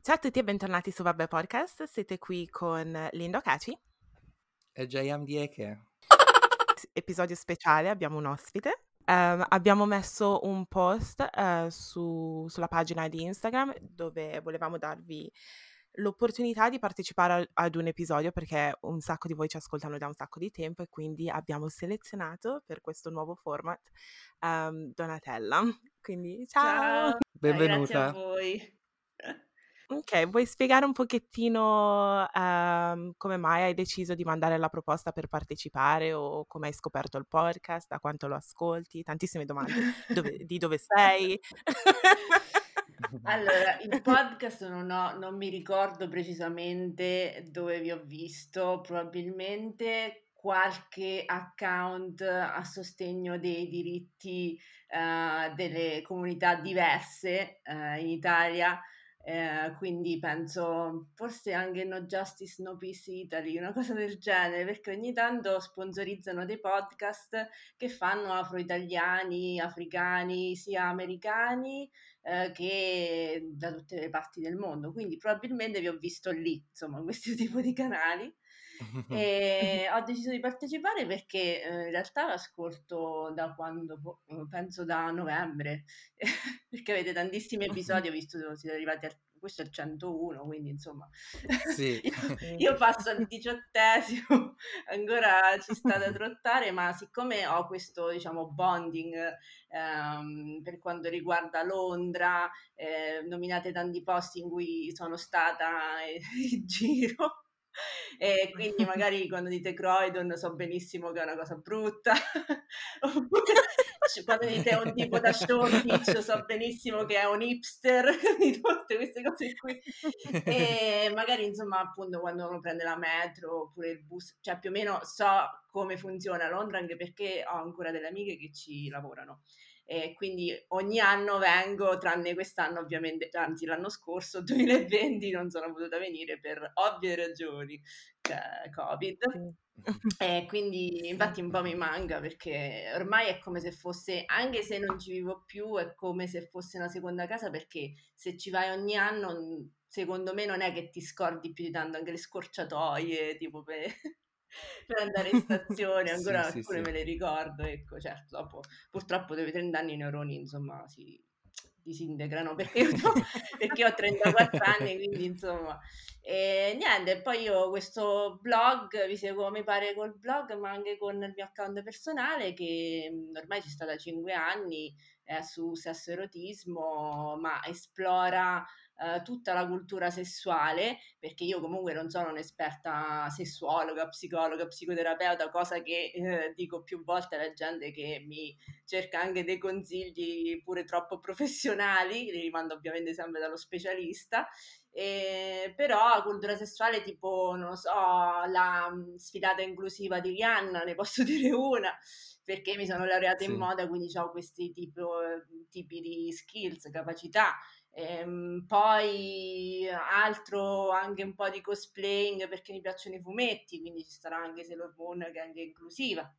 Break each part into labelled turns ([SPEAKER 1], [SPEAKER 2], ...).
[SPEAKER 1] Ciao a tutti e bentornati su Vabbè Podcast, siete qui con Lindo Caci.
[SPEAKER 2] E Jayam Dieke.
[SPEAKER 1] Episodio speciale, abbiamo un ospite. Um, abbiamo messo un post uh, su, sulla pagina di Instagram dove volevamo darvi l'opportunità di partecipare ad un episodio perché un sacco di voi ci ascoltano da un sacco di tempo e quindi abbiamo selezionato per questo nuovo format um, Donatella. Quindi ciao!
[SPEAKER 3] ciao.
[SPEAKER 2] Benvenuta.
[SPEAKER 3] Grazie a voi.
[SPEAKER 1] Ok, vuoi spiegare un pochettino um, come mai hai deciso di mandare la proposta per partecipare o come hai scoperto il podcast, da quanto lo ascolti? Tantissime domande. Dove, di dove sei?
[SPEAKER 3] Allora, il podcast non, ho, non mi ricordo precisamente dove vi ho visto, probabilmente qualche account a sostegno dei diritti uh, delle comunità diverse uh, in Italia eh, quindi penso forse anche No Justice, No Peace Italy, una cosa del genere, perché ogni tanto sponsorizzano dei podcast che fanno afro-italiani, africani, sia americani che da tutte le parti del mondo. Quindi probabilmente vi ho visto lì, insomma, questo tipo di canali. E ho deciso di partecipare perché eh, in realtà l'ascolto da quando boh, penso da novembre perché avete tantissimi episodi ho visto che siete arrivati al questo è il 101 quindi insomma
[SPEAKER 2] sì.
[SPEAKER 3] io, io, passo al diciottesimo ancora ci sta da trottare ma siccome ho questo diciamo bonding ehm, per quanto riguarda Londra eh, nominate tanti posti in cui sono stata in giro e quindi magari quando dite Croydon so benissimo che è una cosa brutta. Oppure quando dite un tipo da Shoreditch so benissimo che è un hipster di tutte queste cose qui. E magari insomma appunto quando uno prende la metro oppure il bus cioè più o meno so come funziona Londra anche perché ho ancora delle amiche che ci lavorano e quindi ogni anno vengo, tranne quest'anno ovviamente, anzi l'anno scorso, 2020, non sono potuta venire per ovvie ragioni, cioè Covid. E quindi infatti un po' mi manca perché ormai è come se fosse, anche se non ci vivo più, è come se fosse una seconda casa perché se ci vai ogni anno, secondo me non è che ti scordi più di tanto anche le scorciatoie, tipo per, per andare in stazione, ancora sì, alcune sì, me le ricordo, ecco, certo, dopo purtroppo dopo i 30 anni i neuroni insomma si disintegrano perché io, perché ho 34 anni, quindi insomma e niente, poi io questo blog, vi seguo mi pare col blog, ma anche con il mio account personale che ormai ci sta da 5 anni, è su sesso erotismo, ma esplora eh, tutta la cultura sessuale, perché io comunque non sono un'esperta sessuologa, psicologa, psicoterapeuta, cosa che eh, dico più volte alla gente che mi cerca anche dei consigli pure troppo professionali, li rimando ovviamente sempre dallo specialista. Eh, però cultura sessuale tipo, non so, la mm, sfilata inclusiva di Rihanna, ne posso dire una, perché mi sono laureata sì. in moda, quindi ho questi tipo, tipi di skills, capacità Ehm, poi altro anche un po' di cosplaying perché mi piacciono i fumetti, quindi ci sarà anche Sailor Moon che è anche inclusiva.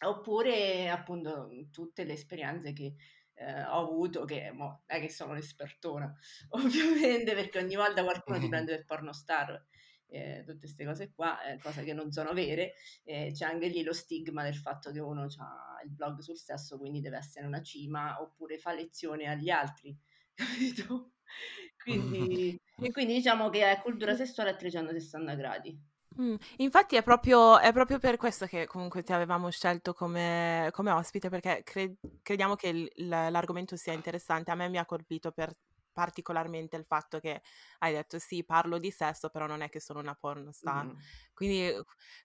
[SPEAKER 3] Oppure appunto tutte le esperienze che eh, ho avuto, che mo, è che sono un'espertona, ovviamente, perché ogni volta qualcuno ti prende per pornostar. Eh, tutte queste cose qua, eh, cose che non sono vere, eh, c'è anche lì lo stigma del fatto che uno ha il blog sul sesso, quindi deve essere una cima, oppure fa lezione agli altri capito? Quindi, quindi diciamo che è cultura sessuale a 360 gradi.
[SPEAKER 1] Mm, infatti è proprio, è proprio, per questo che comunque ti avevamo scelto come, come ospite, perché cre- crediamo che l- l'argomento sia interessante. A me mi ha colpito per particolarmente il fatto che hai detto sì, parlo di sesso, però non è che sono una pornostar. Mm. Quindi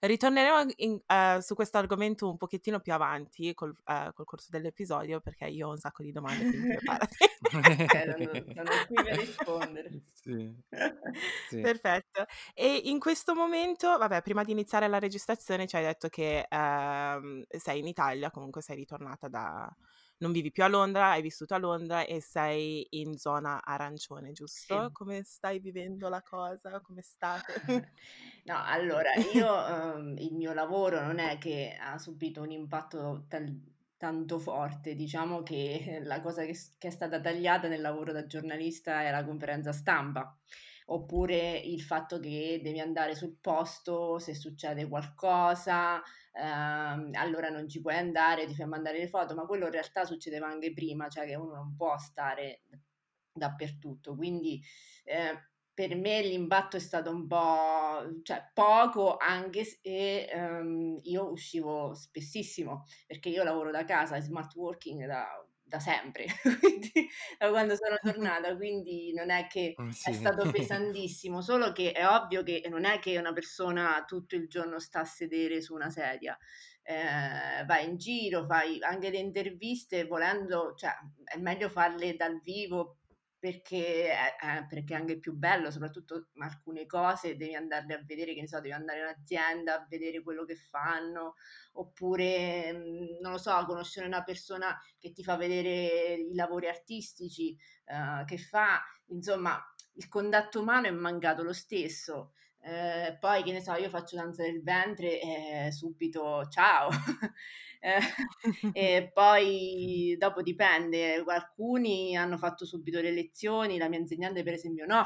[SPEAKER 1] ritorneremo in, uh, su questo argomento un pochettino più avanti col, uh, col, corso dell'episodio perché io ho un sacco di domande, quindi preparati.
[SPEAKER 3] okay, sono, qui per rispondere.
[SPEAKER 2] Sì.
[SPEAKER 1] sì. Perfetto. E in questo momento, vabbè, prima di iniziare la registrazione ci hai detto che uh, sei in Italia, comunque sei ritornata da non vivi più a Londra, hai vissuto a Londra e sei in zona arancione, giusto? Sì. Come stai vivendo la cosa? Come state?
[SPEAKER 3] no, allora, io um, il mio lavoro non è che ha subito un impatto tal- tanto forte. Diciamo che la cosa che, che è stata tagliata nel lavoro da giornalista è la conferenza stampa oppure il fatto che devi andare sul posto se succede qualcosa, ehm, allora non ci puoi andare, ti fai mandare le foto, ma quello in realtà succedeva anche prima, cioè che uno non può stare dappertutto, quindi eh, per me l'impatto è stato un po', cioè poco, anche se ehm, io uscivo spessissimo, perché io lavoro da casa, smart working da da sempre, quindi da quando sono tornata, quindi non è che mm, sì. è stato pesantissimo, solo che è ovvio che non è che una persona tutto il giorno sta a sedere su una sedia, eh, vai in giro, fai anche le interviste volendo, cioè è meglio farle dal vivo perché è, eh, perché è anche più bello, soprattutto alcune cose devi andarle a vedere, che ne so, devi andare in azienda a vedere quello che fanno, oppure, mhmm, non lo so, conoscere una persona che ti fa vedere i lavori artistici uh, che fa, insomma, il contatto umano è mancato lo stesso. Eh, poi che ne so, io faccio danza del ventre e eh, subito ciao. eh, e poi dopo dipende, alcuni hanno fatto subito le lezioni, la mia insegnante per esempio no,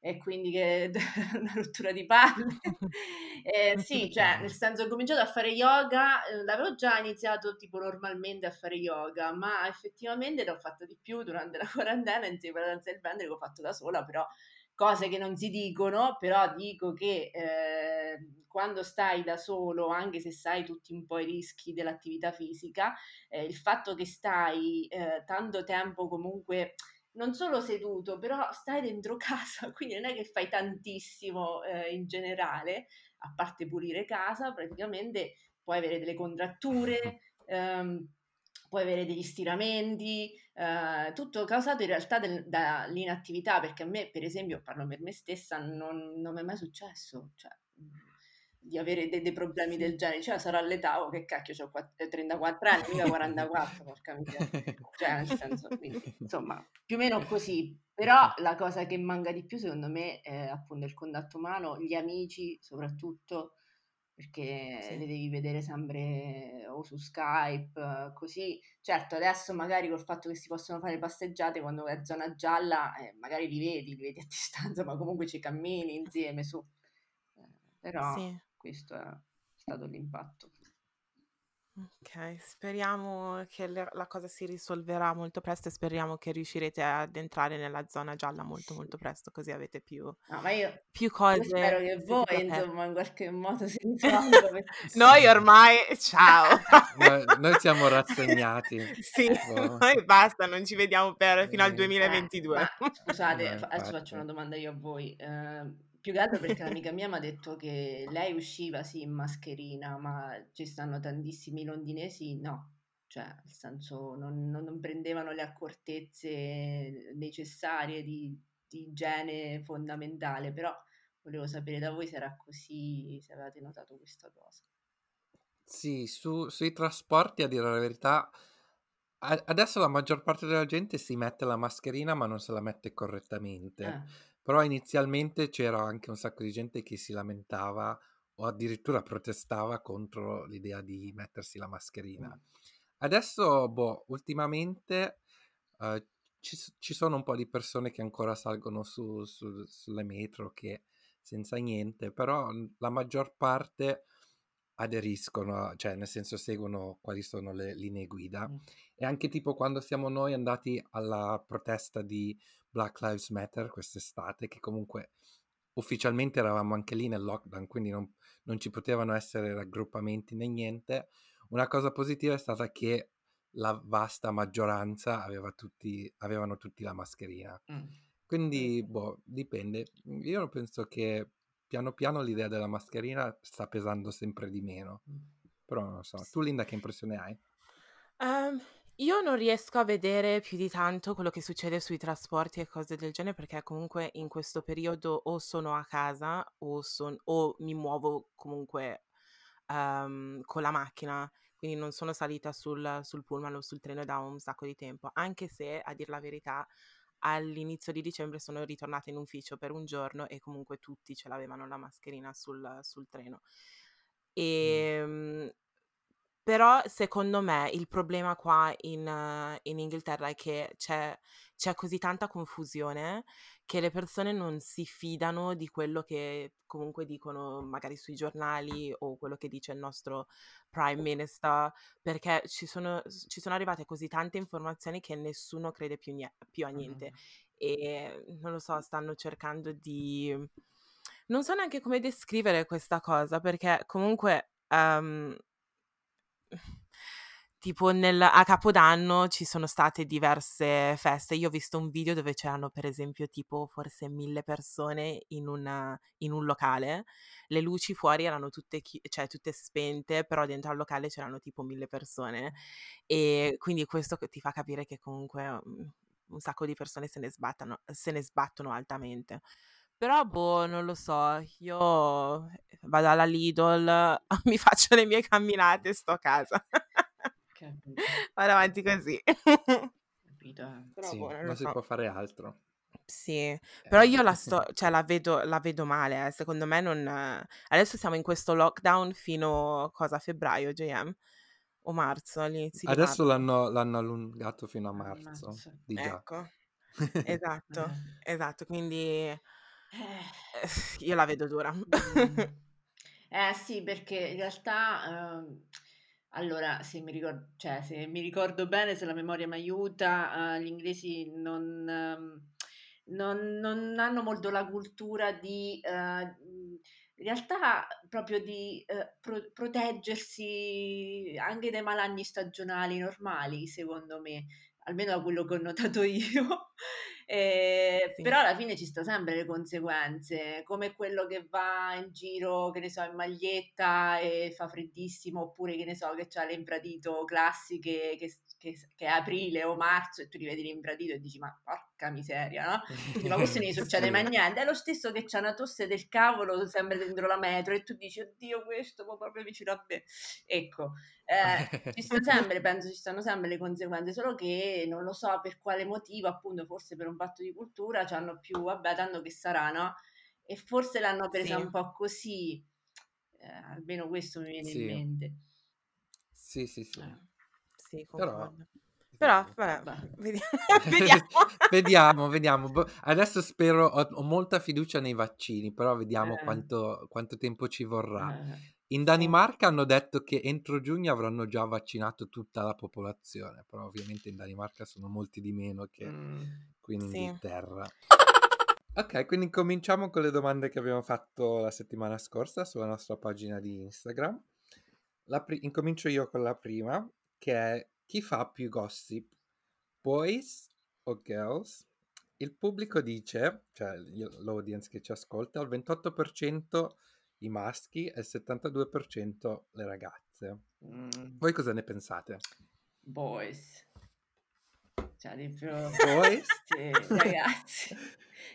[SPEAKER 3] e quindi che una rottura di palle. eh, sì, cioè, nel senso ho cominciato a fare yoga, eh, l'avevo già iniziato tipo normalmente a fare yoga, ma effettivamente l'ho fatto di più durante la quarantena insieme alla danza del ventre che ho fatto da sola, però cose che non si dicono, però dico che eh, quando stai da solo, anche se sai tutti un po' i rischi dell'attività fisica, eh, il fatto che stai eh, tanto tempo comunque non solo seduto, però stai dentro casa, quindi non è che fai tantissimo eh, in generale, a parte pulire casa, praticamente puoi avere delle contratture, ehm, puoi avere degli stiramenti, eh, tutto causato in realtà del, dall'inattività, perché a me, per esempio, parlo per me stessa, non, non mi è mai successo. Cioè, di avere dei, dei, problemi del genere, cioè sarà all'età, oh, che cacchio, ho 34 anni, mica 44, porca miseria, cioè nel senso, quindi, insomma, più o meno così, però la cosa che manca di più secondo me è appunto il contatto umano, gli amici soprattutto, perché sì. le devi vedere sempre o su Skype, così. Certo, adesso magari col fatto che si possono fare passeggiate quando è zona gialla, eh, magari li vedi, li vedi a distanza, ma comunque ci cammini insieme su. Eh, però sì. questo è stato l'impatto.
[SPEAKER 1] Ok, speriamo che le- la cosa si risolverà molto presto e speriamo che riuscirete ad entrare nella zona gialla molto molto presto, così avete più,
[SPEAKER 3] No, ma io,
[SPEAKER 1] più
[SPEAKER 3] io spero
[SPEAKER 1] cose
[SPEAKER 3] che voi,
[SPEAKER 1] proteggere.
[SPEAKER 3] insomma, in qualche modo si risolva. perché-
[SPEAKER 1] Noi ormai, ciao.
[SPEAKER 2] Noi, noi siamo rassegnati.
[SPEAKER 1] Sì,
[SPEAKER 2] Boh.
[SPEAKER 1] noi basta, non ci vediamo per, fino al
[SPEAKER 2] Eh,
[SPEAKER 3] Eh,
[SPEAKER 1] 2022.
[SPEAKER 3] ma scusate,
[SPEAKER 2] no,
[SPEAKER 3] fa- adesso faccio
[SPEAKER 2] infatti.
[SPEAKER 3] una domanda io a voi. Eh, più che altro perché l'amica mia mi ha detto che lei usciva sì in mascherina, ma ci stanno tantissimi londinesi, no. Cioè, nel senso, non, non- non prendevano le accortezze necessarie di, di igiene fondamentale, però volevo sapere da voi se era così, se avevate notato questa cosa.
[SPEAKER 2] Sì, su- sui trasporti, a dire la verità, adesso la maggior parte della gente si mette la mascherina, ma non se la mette correttamente.
[SPEAKER 3] Eh,
[SPEAKER 2] Però inizialmente c'era anche un sacco di gente che si lamentava o addirittura protestava contro l'idea di mettersi la mascherina. Adesso, boh, ultimamente eh, ci, ci sono un po' di persone che ancora salgono su, su- sulle metro che senza niente, però mm, la maggior parte aderiscono, cioè nel senso seguono quali sono le linee guida.
[SPEAKER 3] mm,
[SPEAKER 2] E anche tipo quando siamo noi andati alla protesta di Black Lives Matter quest'estate, che comunque ufficialmente eravamo anche lì nel lockdown, quindi non, non ci potevano essere raggruppamenti né niente. Una cosa positiva è stata che la vasta maggioranza aveva tutti, avevano tutti la mascherina.
[SPEAKER 3] mm.
[SPEAKER 2] Quindi, boh, dipende. Io penso che piano piano l'idea della mascherina sta pesando sempre di meno.
[SPEAKER 3] mm.
[SPEAKER 2] Però non lo so. Tu, Linda, che impressione hai?
[SPEAKER 1] Ehm, io non riesco a vedere più di tanto quello che succede sui trasporti e cose del genere perché comunque in questo periodo o sono a casa o, son- o mi muovo comunque ehm, con la macchina, quindi non sono salita sul, sul pullman o sul treno da un sacco di tempo, anche se a dir la verità all'inizio di dicembre sono ritornata in ufficio per un giorno e comunque tutti ce l'avevano la mascherina sul, sul treno.
[SPEAKER 2] Mm.
[SPEAKER 1] E Però secondo me il problema qua in, in Inghilterra è che c'è, c'è così tanta confusione che le persone non si fidano di quello che comunque dicono magari sui giornali o quello che dice il nostro prime minister, perché ci sono, ci sono arrivate così tante informazioni che nessuno crede più, nie- più a niente.
[SPEAKER 3] Mm.
[SPEAKER 1] E non lo so, stanno cercando di... Non so neanche come descrivere questa cosa, perché comunque... Um, tipo nel, a Capodanno ci sono state diverse feste. Io ho visto un video dove c'erano, per esempio, tipo forse mille persone in, una, in un locale. Le luci fuori erano tutte, chi- cioè, tutte spente, però dentro al locale c'erano tipo mille persone. E quindi questo ti fa capire che comunque um, un sacco di persone se ne, sbattano, se ne sbattono altamente. Però, boh, non lo so, io vado alla Lidl, mi faccio le mie camminate, sto a casa.
[SPEAKER 3] Capito.
[SPEAKER 1] Vado avanti così.
[SPEAKER 3] Capito? eh.
[SPEAKER 1] Però,
[SPEAKER 2] Sì,
[SPEAKER 1] boh, non
[SPEAKER 2] non si
[SPEAKER 1] so.
[SPEAKER 2] può fare altro.
[SPEAKER 1] Sì, però
[SPEAKER 2] Eh,
[SPEAKER 1] io la sto, cioè la vedo, la vedo male, eh. Secondo me non... Adesso siamo in questo lockdown fino, cosa, a febbraio, JM? O marzo, all'inizio
[SPEAKER 2] Adesso
[SPEAKER 1] marzo.
[SPEAKER 2] l'hanno, l'hanno allungato fino a marzo,
[SPEAKER 3] marzo.
[SPEAKER 2] di già.
[SPEAKER 1] Ecco, esatto,
[SPEAKER 3] Eh.
[SPEAKER 1] esatto, quindi
[SPEAKER 3] Eh.
[SPEAKER 1] eh, io la vedo dura.
[SPEAKER 3] Mm. Eh sì, perché in realtà, ehm, allora, se mi ricordo, cioè, se mi ricordo bene, se la memoria mi aiuta, eh, gli inglesi non, ehm, non- non hanno molto la cultura di, eh, in realtà, proprio di eh, pro- proteggersi anche dai malanni stagionali normali, secondo me, almeno da quello che ho notato io. Eh,
[SPEAKER 1] Sì.
[SPEAKER 3] però alla fine ci sta sempre le conseguenze, come quello che va in giro, che ne so, in maglietta e fa freddissimo, oppure che ne so, che c'ha l'infradito classiche che, che, che è aprile o marzo e tu rivedi l'infradito e dici ma porca miseria, no? Dici, ma questo non gli succede
[SPEAKER 2] Sì.
[SPEAKER 3] mai niente, è lo stesso che c'ha una tosse del cavolo sempre dentro la metro e tu dici oddio questo va proprio vicino a me. Ecco, eh, ci sta sempre, penso ci stanno sempre le conseguenze, solo che non lo so per quale motivo, appunto, forse per un fatto di cultura, ci hanno più, vabbè, tanto che sarà, no? E forse l'hanno presa
[SPEAKER 1] Sì.
[SPEAKER 3] un po' così, eh, almeno questo mi viene
[SPEAKER 2] Sì.
[SPEAKER 3] in mente.
[SPEAKER 2] Sì, sì, sì.
[SPEAKER 3] Eh,
[SPEAKER 1] Sì,
[SPEAKER 2] Però...
[SPEAKER 1] Però, vabbè,
[SPEAKER 3] Vabbè.
[SPEAKER 1] vedi- vediamo.
[SPEAKER 2] vediamo, vediamo. Boh, Adesso spero, ho, ho molta fiducia nei vaccini, però vediamo
[SPEAKER 3] Eh.
[SPEAKER 2] quanto, quanto tempo ci vorrà.
[SPEAKER 3] eh,
[SPEAKER 2] In Danimarca hanno detto che entro giugno avranno già vaccinato tutta la popolazione, però ovviamente in Danimarca sono molti di meno che
[SPEAKER 3] mm.
[SPEAKER 2] qui in
[SPEAKER 1] Sì.
[SPEAKER 2] Inghilterra. Ok, quindi cominciamo con le domande che abbiamo fatto la settimana scorsa sulla nostra pagina di Instagram. Pri- incomincio io con la prima, che è chi fa più gossip, boys o girls? Il pubblico dice, cioè io- l'audience che ci ascolta, il 28% i maschi e il 72% le ragazze.
[SPEAKER 3] Mm.
[SPEAKER 2] Voi cosa ne pensate?
[SPEAKER 3] Boys. Cioè, di più...
[SPEAKER 2] Boys?
[SPEAKER 3] Sì, ragazzi.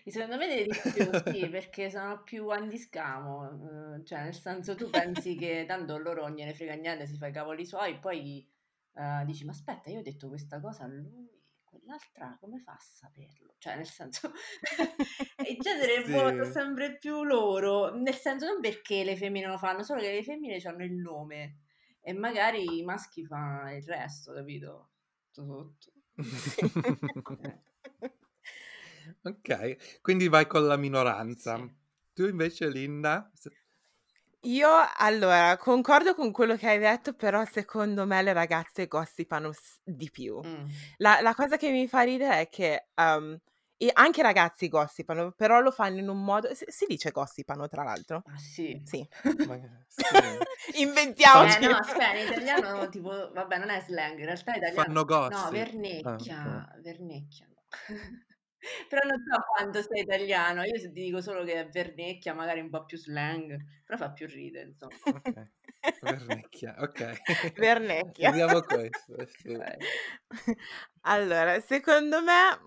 [SPEAKER 3] Secondo me di più, sì, perché sono più andiscamo, eh, cioè nel senso tu pensi che tanto loro non gliene frega niente, si fa i cavoli suoi, poi eh, dici ma aspetta, io ho detto questa cosa a lui, quell'altra come fa a saperlo? Cioè nel senso, in genere
[SPEAKER 2] Sì.
[SPEAKER 3] sono sempre più loro, nel senso non perché le femmine lo fanno, solo che le femmine hanno il nome e magari i maschi fanno il resto, capito? Sotto sotto. Eh.
[SPEAKER 2] ok, quindi vai con la minoranza.
[SPEAKER 3] Sì.
[SPEAKER 2] Tu invece, Linda?
[SPEAKER 1] Io allora concordo con quello che hai detto, però secondo me le ragazze gossipano s- di più.
[SPEAKER 3] Mm.
[SPEAKER 1] La, la cosa che mi fa ridere è che um, e anche i ragazzi gossipano, però lo fanno in un modo. Si, si dice gossipano, tra l'altro?
[SPEAKER 3] Ah sì.
[SPEAKER 1] Sì.
[SPEAKER 2] ma- sì.
[SPEAKER 1] Inventiamoci.
[SPEAKER 3] Eh no, aspetta, in italiano tipo, vabbè, non è slang, in realtà italiano
[SPEAKER 2] Fanno
[SPEAKER 3] No,
[SPEAKER 2] gossip.
[SPEAKER 3] vernecchia,
[SPEAKER 2] Ah,
[SPEAKER 3] vernecchia, no. Però non so quanto sei italiano, io ti dico solo che è vernecchia, magari un po' più slang, però fa più ridere, insomma.
[SPEAKER 2] ok. Vernecchia, ok.
[SPEAKER 1] Vernecchia.
[SPEAKER 2] Vediamo questo. sì.
[SPEAKER 1] Allora, secondo me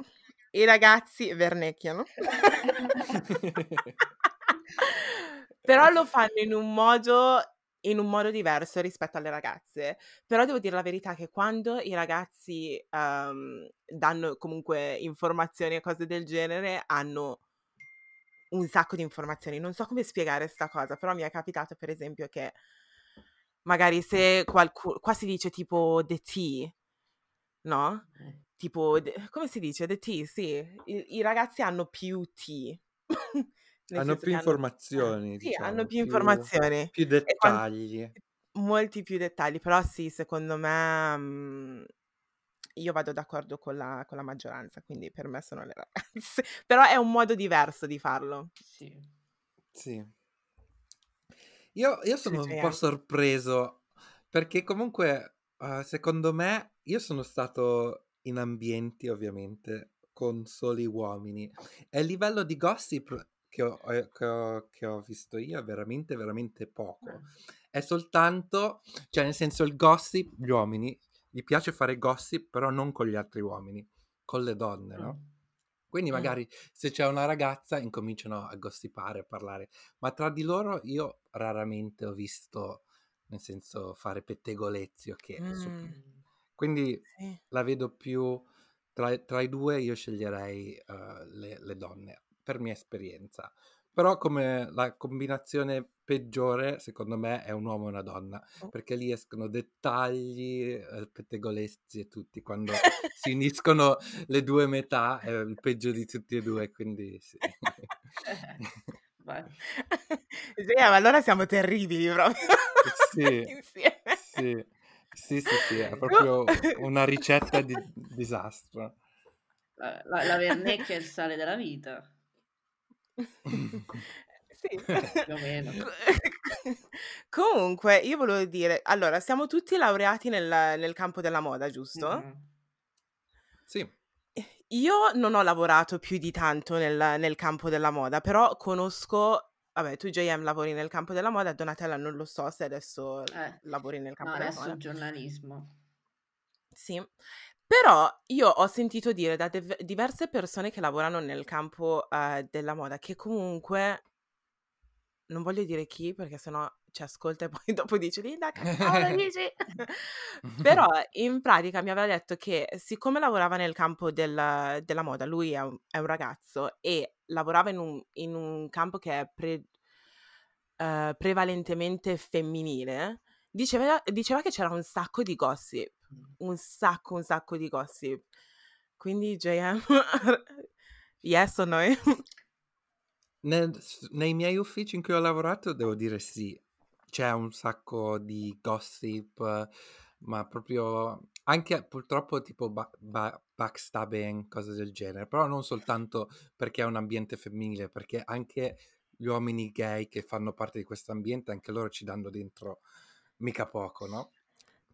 [SPEAKER 1] i ragazzi vernecchiano. Però lo fanno in un modo in un modo diverso rispetto alle ragazze. Però devo dire la verità che quando i ragazzi ehm, danno comunque informazioni e cose del genere, hanno un sacco di informazioni. Non so come spiegare sta cosa, però mi è capitato per esempio che magari se qualcuno, qua si dice tipo the tea, no?
[SPEAKER 3] Eh.
[SPEAKER 1] Tipo, come si dice? The tea, sì. I, i ragazzi hanno più tea. Nel
[SPEAKER 2] Hanno più
[SPEAKER 1] che hanno,
[SPEAKER 2] informazioni,
[SPEAKER 1] sì, hanno
[SPEAKER 2] diciamo,
[SPEAKER 1] più
[SPEAKER 2] più,
[SPEAKER 1] informazioni.
[SPEAKER 2] più dettagli.
[SPEAKER 1] molti più dettagli, però sì, secondo me mm, io vado d'accordo con la, con la maggioranza, quindi per me sono le ragazze. Però è un modo diverso di farlo.
[SPEAKER 3] Sì.
[SPEAKER 2] Sì. Io, io sono un po' sorpreso perché comunque, eh, secondo me, io sono stato in ambienti ovviamente con soli uomini e il livello di gossip che ho, eh, che ho- che ho visto io è veramente, veramente poco.
[SPEAKER 3] Eh.
[SPEAKER 2] È soltanto, cioè nel senso il gossip, gli uomini, gli piace fare gossip, però non con gli altri uomini, con le donne, no?
[SPEAKER 3] Mm.
[SPEAKER 2] Quindi
[SPEAKER 1] Mm.
[SPEAKER 2] magari se c'è una ragazza incominciano a gossipare, a parlare, ma tra di loro io raramente ho visto, nel senso, fare pettegolezzi, ok? su-
[SPEAKER 1] Mm,
[SPEAKER 2] Quindi
[SPEAKER 1] sì.
[SPEAKER 2] la vedo più, tra, tra i due io sceglierei eh, le, le donne, per mia esperienza. Però come la combinazione peggiore, secondo me, è un uomo e una donna,
[SPEAKER 1] Oh.
[SPEAKER 2] perché lì escono dettagli, eh, pettegolezzi e tutti, quando si uniscono le due metà è il peggio di tutti e due, quindi sì.
[SPEAKER 1] Sì, allora siamo terribili proprio
[SPEAKER 2] Sì,
[SPEAKER 1] insieme.
[SPEAKER 2] sì, sì, sì, sì, è proprio una ricetta di disastro.
[SPEAKER 3] La, la, la vernecchia è il sale della vita,
[SPEAKER 1] Sì.
[SPEAKER 3] più o meno.
[SPEAKER 1] Comunque, io volevo dire, allora, siamo tutti laureati nel, nel campo della moda, giusto?
[SPEAKER 3] Mhm.
[SPEAKER 2] Sì,
[SPEAKER 1] Io non ho lavorato più di tanto nel, nel campo della moda, però conosco, vabbè, tu JM lavori nel campo della moda, Donatella non lo so se adesso
[SPEAKER 3] Eh,
[SPEAKER 1] lavori nel
[SPEAKER 3] no,
[SPEAKER 1] campo della
[SPEAKER 3] adesso
[SPEAKER 1] moda.
[SPEAKER 3] giornalismo.
[SPEAKER 1] Sì, però io ho sentito dire da dev- diverse persone che lavorano nel campo eh, della moda che comunque, non voglio dire chi perché sennò ci ascolta e poi dopo dice Linda, che cavolo dici? Però in pratica mi aveva detto che siccome lavorava nel campo del- della moda, lui è un, è un ragazzo e lavorava in un, in un campo che è pre- eh, prevalentemente femminile, diceva, diceva che c'era un sacco di gossip, un sacco, un sacco di gossip. Quindi JM, yes o no?
[SPEAKER 2] Nel- nei miei uffici in cui ho lavorato devo dire sì, c'è un sacco di gossip, ma proprio anche purtroppo tipo ba- ba- backstabbing, cose del genere, però non soltanto perché è un ambiente femminile, perché anche gli uomini gay che fanno parte di questo ambiente, anche loro ci danno dentro mica poco, no?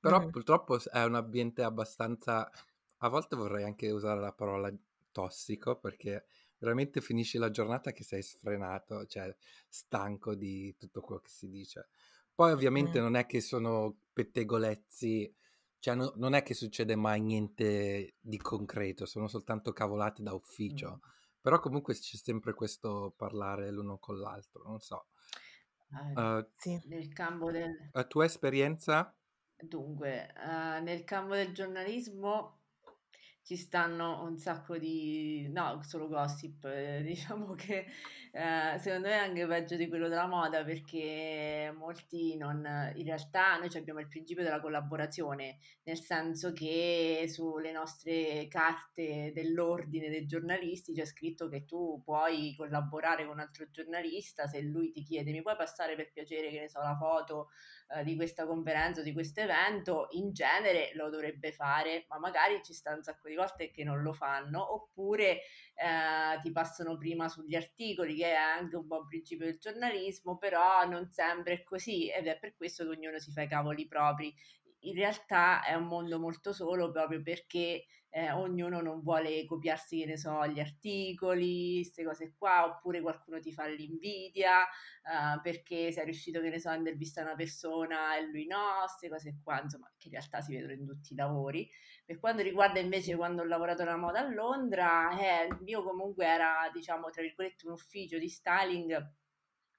[SPEAKER 2] Però
[SPEAKER 1] Mhm.
[SPEAKER 2] purtroppo è un ambiente abbastanza, a volte vorrei anche usare la parola tossico, perché veramente finisci la giornata che sei sfrenato, cioè stanco di tutto quello che si dice. Poi ovviamente
[SPEAKER 1] Mm.
[SPEAKER 2] non è che sono pettegolezzi, cioè no- non è che succede mai niente di concreto, sono soltanto cavolate da ufficio. Però comunque c'è sempre questo parlare l'uno con l'altro, non so.
[SPEAKER 3] Eh,
[SPEAKER 2] Uh,
[SPEAKER 1] Sì.
[SPEAKER 3] nel campo del...
[SPEAKER 2] la tua esperienza?
[SPEAKER 3] Dunque, eh, nel campo del giornalismo ci stanno un sacco di... no, solo gossip, eh, diciamo che eh, secondo me è anche peggio di quello della moda perché molti non... in realtà noi abbiamo il principio della collaborazione, nel senso che sulle nostre carte dell'ordine dei giornalisti c'è scritto che tu puoi collaborare con un altro giornalista se lui ti chiede mi puoi passare per piacere, che ne so, la foto eh, di questa conferenza di questo evento, in genere lo dovrebbe fare, ma magari ci sta un sacco di volte che non lo fanno, oppure eh, ti passano prima sugli articoli, che è anche un buon principio del giornalismo, però non sempre è così ed è per questo che ognuno si fa i cavoli propri. In realtà è un mondo molto solo proprio perché eh, ognuno non vuole copiarsi, che ne so, gli articoli, queste cose qua, oppure qualcuno ti fa l'invidia, uh, perché sei riuscito, che ne so, a intervistare una persona e lui no, queste cose qua, insomma, che in realtà si vedono in tutti i lavori. Per quanto riguarda invece quando ho lavorato nella moda a Londra, eh, il mio comunque era, diciamo, tra virgolette, un ufficio di styling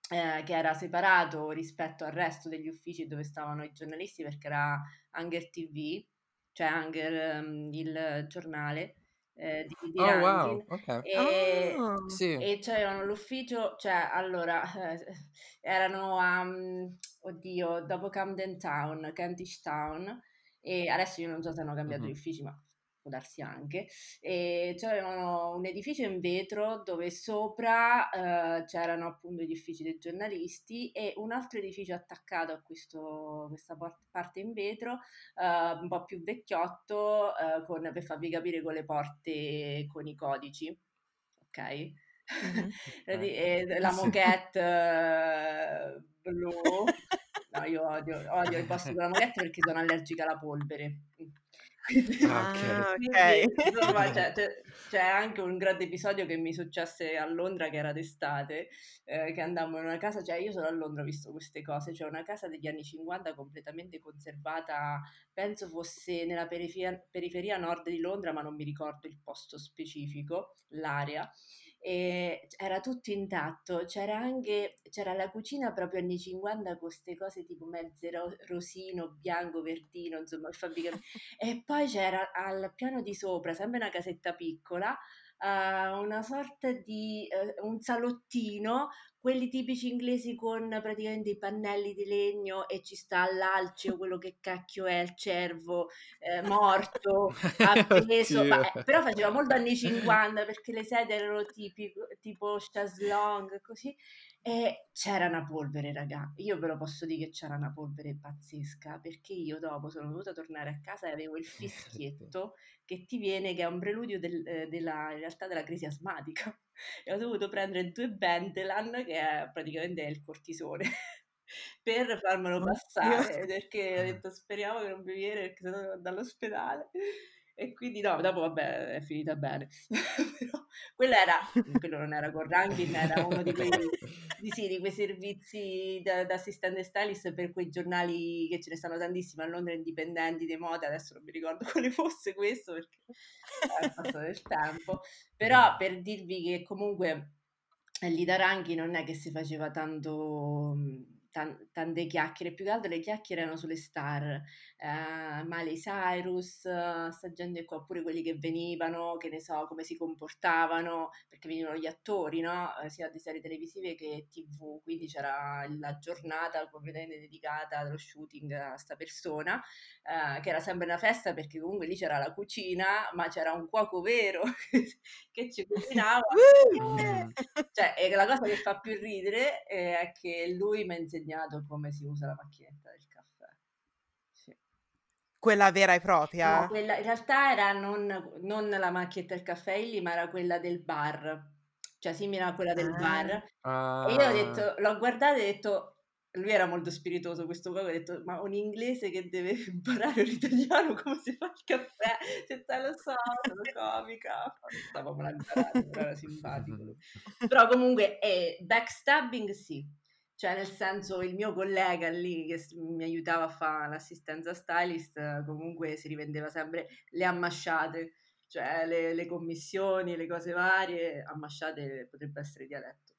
[SPEAKER 3] eh, che era separato rispetto al resto degli uffici dove stavano i giornalisti perché era Hunger TV, cioè Hunger um, il giornale, eh, di, di
[SPEAKER 2] Oh, wow,
[SPEAKER 3] Rankin
[SPEAKER 2] ok.
[SPEAKER 3] e,
[SPEAKER 1] Ah.
[SPEAKER 2] Sì.
[SPEAKER 3] e c'erano l'ufficio, cioè allora eh, erano a, mm, oddio, dopo Camden Town, Kentish Town e adesso io non so se hanno cambiato
[SPEAKER 2] Mhm.
[SPEAKER 3] gli uffici, ma può darsi anche. E c'erano un edificio in vetro dove sopra eh, c'erano appunto gli uffici dei giornalisti e un altro edificio attaccato a questo- questa parte in vetro, eh, un po' più vecchiotto, eh, con- per farvi capire con le porte con i codici. Ok?
[SPEAKER 1] Mhm.
[SPEAKER 3] E la moquette blu. No, io odio, odio i posti con la moquette perché sono allergica alla polvere.
[SPEAKER 2] Ah,
[SPEAKER 1] Ah,
[SPEAKER 2] ok.
[SPEAKER 3] quindi, insomma, c'è, c'è- c'è anche un grande episodio che mi successe a Londra, che era d'estate, eh, che andammo in una casa, cioè io solo a Londra ho visto queste cose, cioè una casa degli anni 50 completamente conservata, penso fosse nella periferia, periferia nord di Londra, ma non mi ricordo il posto specifico, l'area e era tutto intatto, c'era anche c'era la cucina proprio anni 50 con queste cose tipo mezze ro- rosino, bianco, verdino, insomma, farvi capire. E poi c'era al piano di sopra, sempre una casetta piccola, eh, una sorta di eh, un salottino, quelli tipici inglesi con praticamente i pannelli di legno e ci sta l'alce o quello che cacchio è, il cervo eh, morto appeso, ma, eh, però faceva molto anni 50 perché le sedie erano tipico, tipo chaslong, così, e c'era una polvere, raga. Io ve lo posso dire che c'era una polvere pazzesca perché io dopo sono dovuta tornare a casa e avevo il fischietto che ti viene, che è un preludio del- eh, della, in realtà della crisi asmatica. E ho dovuto prendere due Bentelan, che è praticamente il cortisone, per farmelo passare perché ho detto speriamo che non mi viene perché sennò devo andare all'ospedale. E quindi no, dopo vabbè è finita bene. Però quello era, quello non era con Rankin, era uno di quei, di, sì, di quei servizi da, da assistente stylist per quei giornali che ce ne stanno tantissimi a Londra indipendenti di moda, adesso non mi ricordo quale fosse questo perché è passo del tempo. Però per dirvi che comunque lì da Ranchi non è che si faceva tanto, tan- tante chiacchiere, più che altro le chiacchiere erano sulle star, eh, Miley Cyrus, sta gente qua, oppure quelli che venivano, che ne so, come si comportavano, perché venivano gli attori, no? Eh, sia di serie televisive che tv, quindi c'era la giornata completamente dedicata allo shooting a sta persona, eh, che era sempre una festa perché comunque lì c'era la cucina, ma c'era un cuoco vero che ci cucinava. Cioè, e la cosa che fa più ridere è che lui ha insegnato come si usa la macchinetta del caffè. Sì.
[SPEAKER 1] Quella vera e
[SPEAKER 3] No,
[SPEAKER 1] propria?
[SPEAKER 3] quella, in realtà era non, non la macchinetta del caffè lì, ma era quella del bar, cioè simile a quella del
[SPEAKER 1] Ah.
[SPEAKER 3] bar. E io ho
[SPEAKER 2] Ah,
[SPEAKER 3] detto, l'ho guardato e ho detto, lui era molto spiritoso questo qua, ho detto, ma un inglese che deve imparare l'italiano come si fa il caffè, se te lo so, sono comica, stavamo a imparare, però era simpatico lui. Però comunque, eh, backstabbing sì, cioè nel senso il mio collega lì che mi aiutava a fare l'assistenza stylist, eh, comunque si rivendeva sempre le ammasciate, cioè le, le commissioni, le cose varie, ammasciate potrebbe essere dialetto.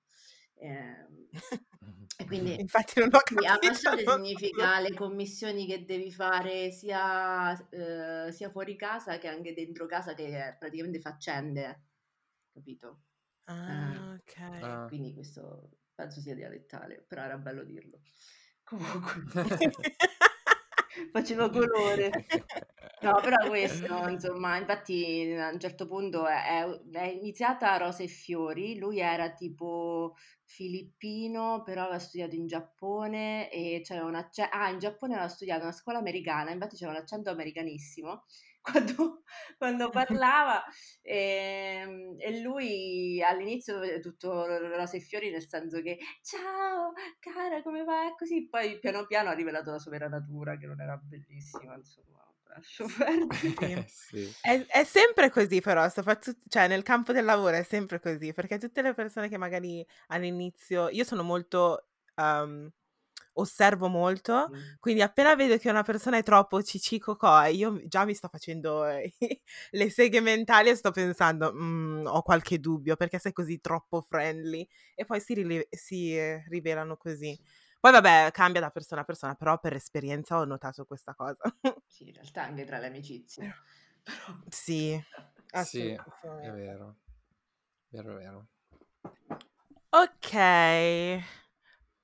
[SPEAKER 3] Ehm, e quindi
[SPEAKER 1] Infatti non ho
[SPEAKER 3] sì,
[SPEAKER 1] capito. non so.
[SPEAKER 3] significa le commissioni che devi fare sia, eh, sia fuori casa che anche dentro casa, che è praticamente faccende, capito? Eh,
[SPEAKER 1] Ah, ok.
[SPEAKER 2] ah.
[SPEAKER 3] quindi questo penso sia dialettale, però era bello dirlo. Comunque, faceva colore. No, però questo, insomma, infatti a un certo punto è, è iniziata a Rose e Fiori, lui era tipo filippino, però aveva studiato in Giappone e c'era un accento, ah, in Giappone aveva studiato una scuola americana, infatti c'era un accento americanissimo quando, quando parlava e, e lui all'inizio tutto Rose e Fiori nel senso che ciao cara come va così poi piano piano ha rivelato la sua vera natura che non era bellissima insomma lascio perdere
[SPEAKER 1] Sì.
[SPEAKER 2] Sì.
[SPEAKER 1] È, è sempre così però, soprattutto, cioè nel campo del lavoro è sempre così, perché tutte le persone che magari all'inizio, io sono molto, um, osservo molto,
[SPEAKER 3] Mm.
[SPEAKER 1] quindi appena vedo che una persona è troppo cicicocò, io già mi sto facendo eh, le seghe mentali e sto pensando, "Mm, ho qualche dubbio, perché sei così troppo friendly? E poi si, rile- si eh, rivelano così. Poi vabbè, cambia da persona a persona, però per esperienza ho notato questa cosa.
[SPEAKER 3] sì in realtà anche tra le amicizie però
[SPEAKER 1] Sì,
[SPEAKER 2] Sì, è vero. Vero, vero.
[SPEAKER 1] Ok,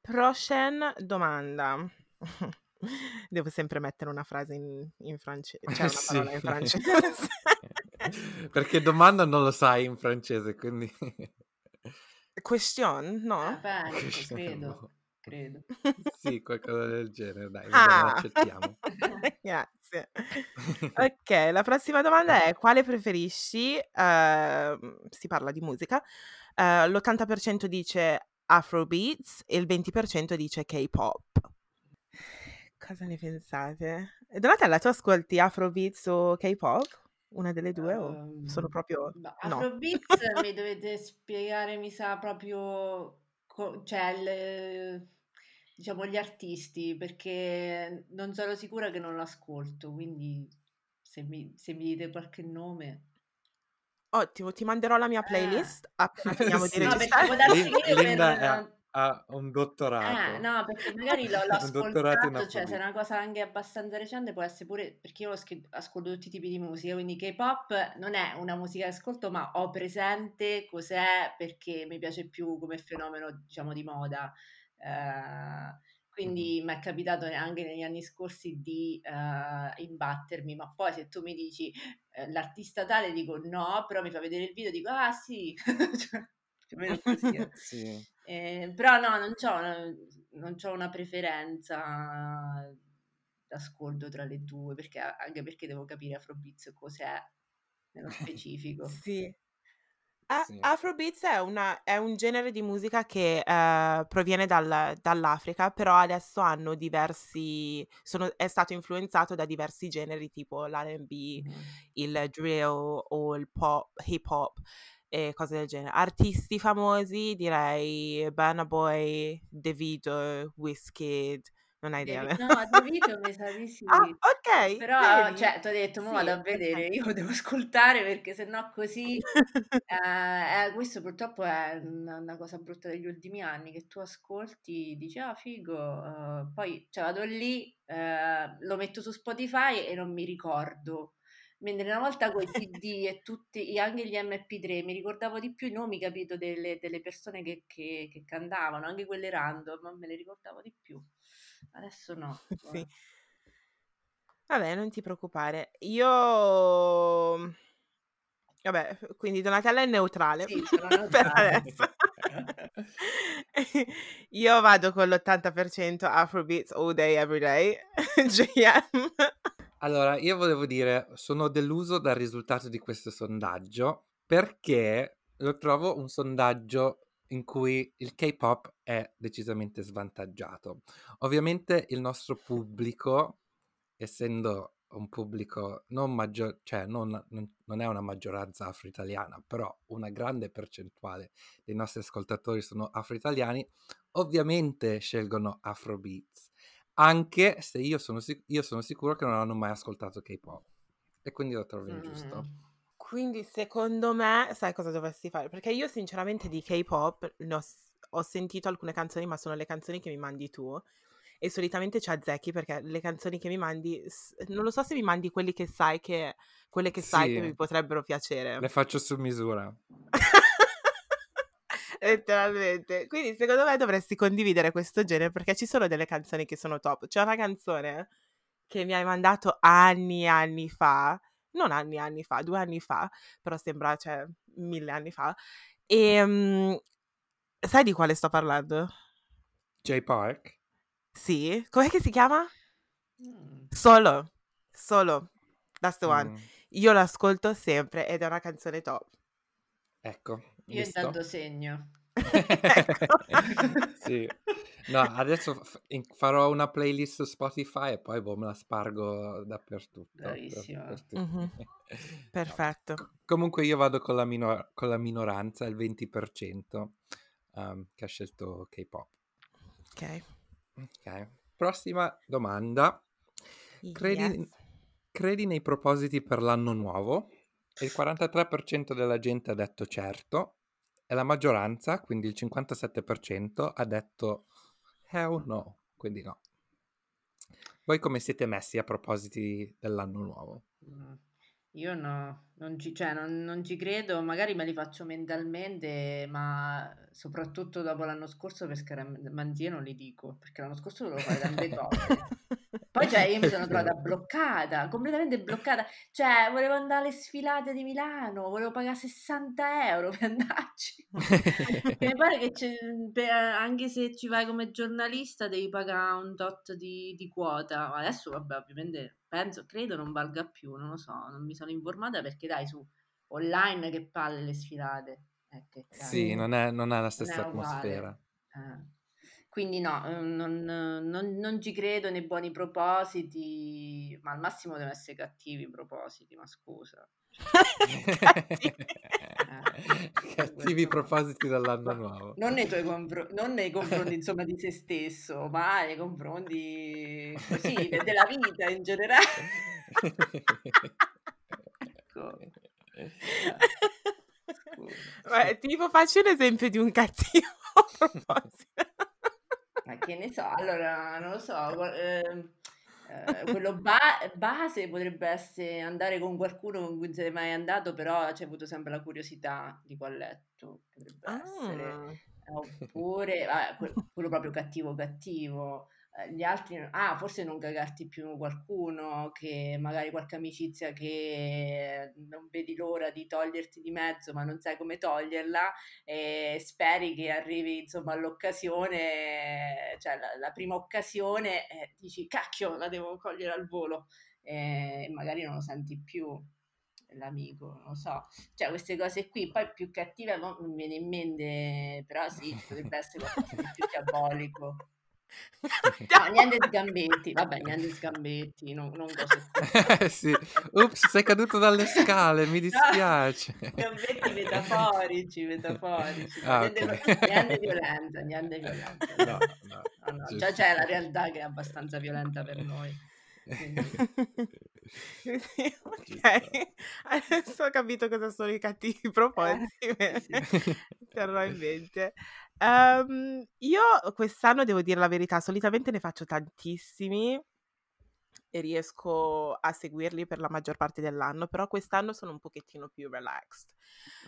[SPEAKER 1] prochaine domanda. Devo sempre mettere una frase in, in francese, cioè una
[SPEAKER 2] Sì.
[SPEAKER 1] parola in francese.
[SPEAKER 2] Perché domanda non lo sai in francese, quindi...
[SPEAKER 1] Question?
[SPEAKER 3] Eh,
[SPEAKER 1] No?
[SPEAKER 3] penso,
[SPEAKER 2] Question,
[SPEAKER 3] credo,
[SPEAKER 2] no.
[SPEAKER 3] credo.
[SPEAKER 2] Sì, qualcosa del genere, dai,
[SPEAKER 1] Ah,
[SPEAKER 2] accettiamo.
[SPEAKER 1] grazie. Ok, la prossima domanda è quale preferisci? Ehm, si parla di musica. Eh, l'80% dice Afrobeats e il 20% dice K-pop. Cosa ne pensate? Donatella, tu ascolti Afrobeats o K-pop? Una delle due o sono
[SPEAKER 3] Ehm,
[SPEAKER 1] proprio
[SPEAKER 3] ma
[SPEAKER 1] no?
[SPEAKER 3] Afrobeats mi dovete spiegare, mi sa, proprio, co- cioè, il- diciamo, gli artisti, perché non sono sicura che non l'ascolto, quindi se mi, se mi dite qualche nome...
[SPEAKER 1] Ottimo, ti manderò la mia
[SPEAKER 3] Ah,
[SPEAKER 1] playlist appena finiamo di
[SPEAKER 2] Sì,
[SPEAKER 3] no, perché
[SPEAKER 1] registrare.
[SPEAKER 3] può che io per...
[SPEAKER 2] Linda è-
[SPEAKER 3] non-
[SPEAKER 2] ha un
[SPEAKER 3] Eh,
[SPEAKER 2] dottorato.
[SPEAKER 3] no, perché magari l'ho, l'ho ascoltato, cioè se è una cosa anche abbastanza recente può essere pure, perché io ascolto tutti i tipi di musica, quindi K-pop non è una musica che ascolto, ma ho presente cos'è perché mi piace più come fenomeno, diciamo, di moda. Eh. Quindi mi è capitato anche negli anni scorsi di eh, imbattermi, ma poi se tu mi dici eh, l'artista tale, dico no, però mi fa vedere il video, dico ah sì, Cioè.
[SPEAKER 2] Sì.
[SPEAKER 3] Eh, però no, non c'ho una, non c'ho una preferenza d'ascolto tra le due, perché, anche perché devo capire Afrobeats cos'è nello specifico.
[SPEAKER 1] Sì. A-
[SPEAKER 2] Sì.
[SPEAKER 1] Afrobeats è, una- è un genere di musica che eh, proviene dal- dall'Africa, però adesso hanno diversi, sono- è stato influenzato da diversi generi tipo l'R&B,
[SPEAKER 3] Mhm.
[SPEAKER 1] il drill o il pop, hip hop e cose del genere. Artisti famosi direi Burna Boy, Davido, Wizkid, non hai idea?
[SPEAKER 3] No, Davido mi sa di sì.
[SPEAKER 1] Ah, ok,
[SPEAKER 3] Però,
[SPEAKER 1] vedi?
[SPEAKER 3] cioè, ti ho detto, vado
[SPEAKER 1] Sì,
[SPEAKER 3] a vedere, io devo ascoltare perché sennò così... eh, eh, questo purtroppo è una, una cosa brutta degli ultimi anni, che tu ascolti, dici, ah, figo, eh, poi cioè, vado lì, eh, lo metto su Spotify e non mi ricordo. Mentre una volta con i CD e tutti, anche gli MP3, mi ricordavo di più i nomi, capito, delle, delle persone che, che, che cantavano, anche quelle random, ma me le ricordavo di più. Adesso no.
[SPEAKER 1] Sì. Vabbè, non ti preoccupare. Io... Vabbè, quindi Donatella è neutrale
[SPEAKER 3] Sì, sono
[SPEAKER 1] per
[SPEAKER 3] neutrale.
[SPEAKER 1] adesso. Io vado con l'80% Afrobeats all day, every day. JM.
[SPEAKER 2] Allora, io volevo dire, sono deluso dal risultato di questo sondaggio perché lo trovo un sondaggio in cui il K-pop è decisamente svantaggiato. Ovviamente il nostro pubblico, essendo un pubblico non maggior, cioè non, non- è una maggioranza afro-italiana, però una grande percentuale dei nostri ascoltatori sono afro-italiani, ovviamente scelgono Afrobeats anche se io sono, sic- io sono sicuro che non hanno mai ascoltato K-pop e quindi lo trovo ingiusto.
[SPEAKER 3] Mm.
[SPEAKER 1] Quindi secondo me, sai cosa dovresti fare? Perché io sinceramente di K-pop ho, ho sentito alcune canzoni, ma sono le canzoni che mi mandi tu. E solitamente ci azzecchi perché le canzoni che mi mandi, non lo so se mi mandi quelli che sai che, quelle che sai che
[SPEAKER 2] Sì.
[SPEAKER 1] mi potrebbero piacere.
[SPEAKER 2] Le faccio su misura.
[SPEAKER 1] Letteralmente. Quindi secondo me dovresti condividere questo genere perché ci sono delle canzoni che sono top. C'è una canzone che mi hai mandato anni e anni fa, non anni anni fa, due anni fa, però sembra cioè mille anni fa. E mm, sai di quale sto parlando?
[SPEAKER 2] J Park?
[SPEAKER 1] Sì? Com'è che si chiama?
[SPEAKER 3] Mm.
[SPEAKER 1] Solo. Solo. That's the one.
[SPEAKER 2] Mm,
[SPEAKER 1] Io l'ascolto sempre ed è una canzone top.
[SPEAKER 2] ecco,
[SPEAKER 3] Io
[SPEAKER 2] visto?
[SPEAKER 3] intanto segno.
[SPEAKER 1] Ecco.
[SPEAKER 2] Sì. No, adesso f- farò una playlist su Spotify e poi boh, me la spargo dappertutto. per-
[SPEAKER 3] Bravissima.
[SPEAKER 2] per tutti.
[SPEAKER 1] Mhm.
[SPEAKER 2] No.
[SPEAKER 1] Perfetto.
[SPEAKER 2] Co- comunque io vado con la, minor- con la minoranza, il 20%, um, che ha scelto K-pop.
[SPEAKER 1] Ok.
[SPEAKER 2] Ok. Prossima domanda. Credi,
[SPEAKER 1] Yes.
[SPEAKER 2] credi nei propositi per l'anno nuovo? Il 43% della gente ha detto certo e la maggioranza, quindi il 57%, ha detto hell no, quindi no. Voi come siete messi a propositi dell'anno nuovo?
[SPEAKER 3] Mm. Io no, non ci, cioè, non, non ci credo, magari me li faccio mentalmente, ma soprattutto dopo l'anno scorso per scaramanzia non li dico, perché l'anno scorso dovevo fare tante cose. Poi cioè, io mi sono trovata bloccata, completamente bloccata. Cioè, volevo andare alle sfilate di Milano, volevo pagare 60 euro per andarci. mi pare che per, anche se ci vai come giornalista devi pagare un tot di, di quota. Adesso, vabbè, ovviamente penso, credo non valga più, non lo so, non mi sono informata perché dai, su online che palle le sfilate.
[SPEAKER 2] Ecco, sì, non è, non è la stessa atmosfera.
[SPEAKER 3] Eh. Quindi no, ehm, non, non, non, ci credo nei buoni propositi, ma al massimo devono essere cattivi i propositi, ma scusa.
[SPEAKER 2] eh, cattivi propositi dall'anno nuovo.
[SPEAKER 3] Non nei, tuoi compro- non nei confronti insomma di se stesso, ma nei confronti così, della vita in generale. ecco.
[SPEAKER 1] Beh, tipo faccio un esempio di un cattivo proposito.
[SPEAKER 3] Ma che ne so, allora non lo so, eh, eh, quello ba- base potrebbe essere andare con qualcuno con cui non sei mai andato, però c'è avuto sempre la curiosità di qual letto, potrebbe ah. essere. Oppure vabbè, quello proprio cattivo cattivo. Eh, gli altri, ah, forse non cagarti più qualcuno, che magari qualche amicizia che non vedi l'ora di toglierti di mezzo, ma non sai come toglierla, e speri che arrivi insomma all'occasione, cioè la, la prima occasione, eh, dici cacchio, la devo cogliere al volo, e magari non lo senti più l'amico, non lo so, cioè queste cose qui, poi più cattive non mi viene in mente, però sì, potrebbe essere qualcosa di più diabolico. No, niente sgambetti, vabbè, niente sgambetti, non, non cose
[SPEAKER 2] sì. Ups, sei caduto dalle scale, mi dispiace.
[SPEAKER 3] Sgambetti metaforici, metaforici. Ah, niente, okay. niente, violenza, niente violenza. No, no, no, no. Già c'è la realtà che è abbastanza violenta per noi.
[SPEAKER 1] ok, adesso ho capito cosa sono i cattivi propositi, eh, sì. terrò in mente. Um, io quest'anno devo dire la verità, solitamente ne faccio tantissimi e riesco a seguirli per la maggior parte dell'anno, però quest'anno sono un pochettino più relaxed,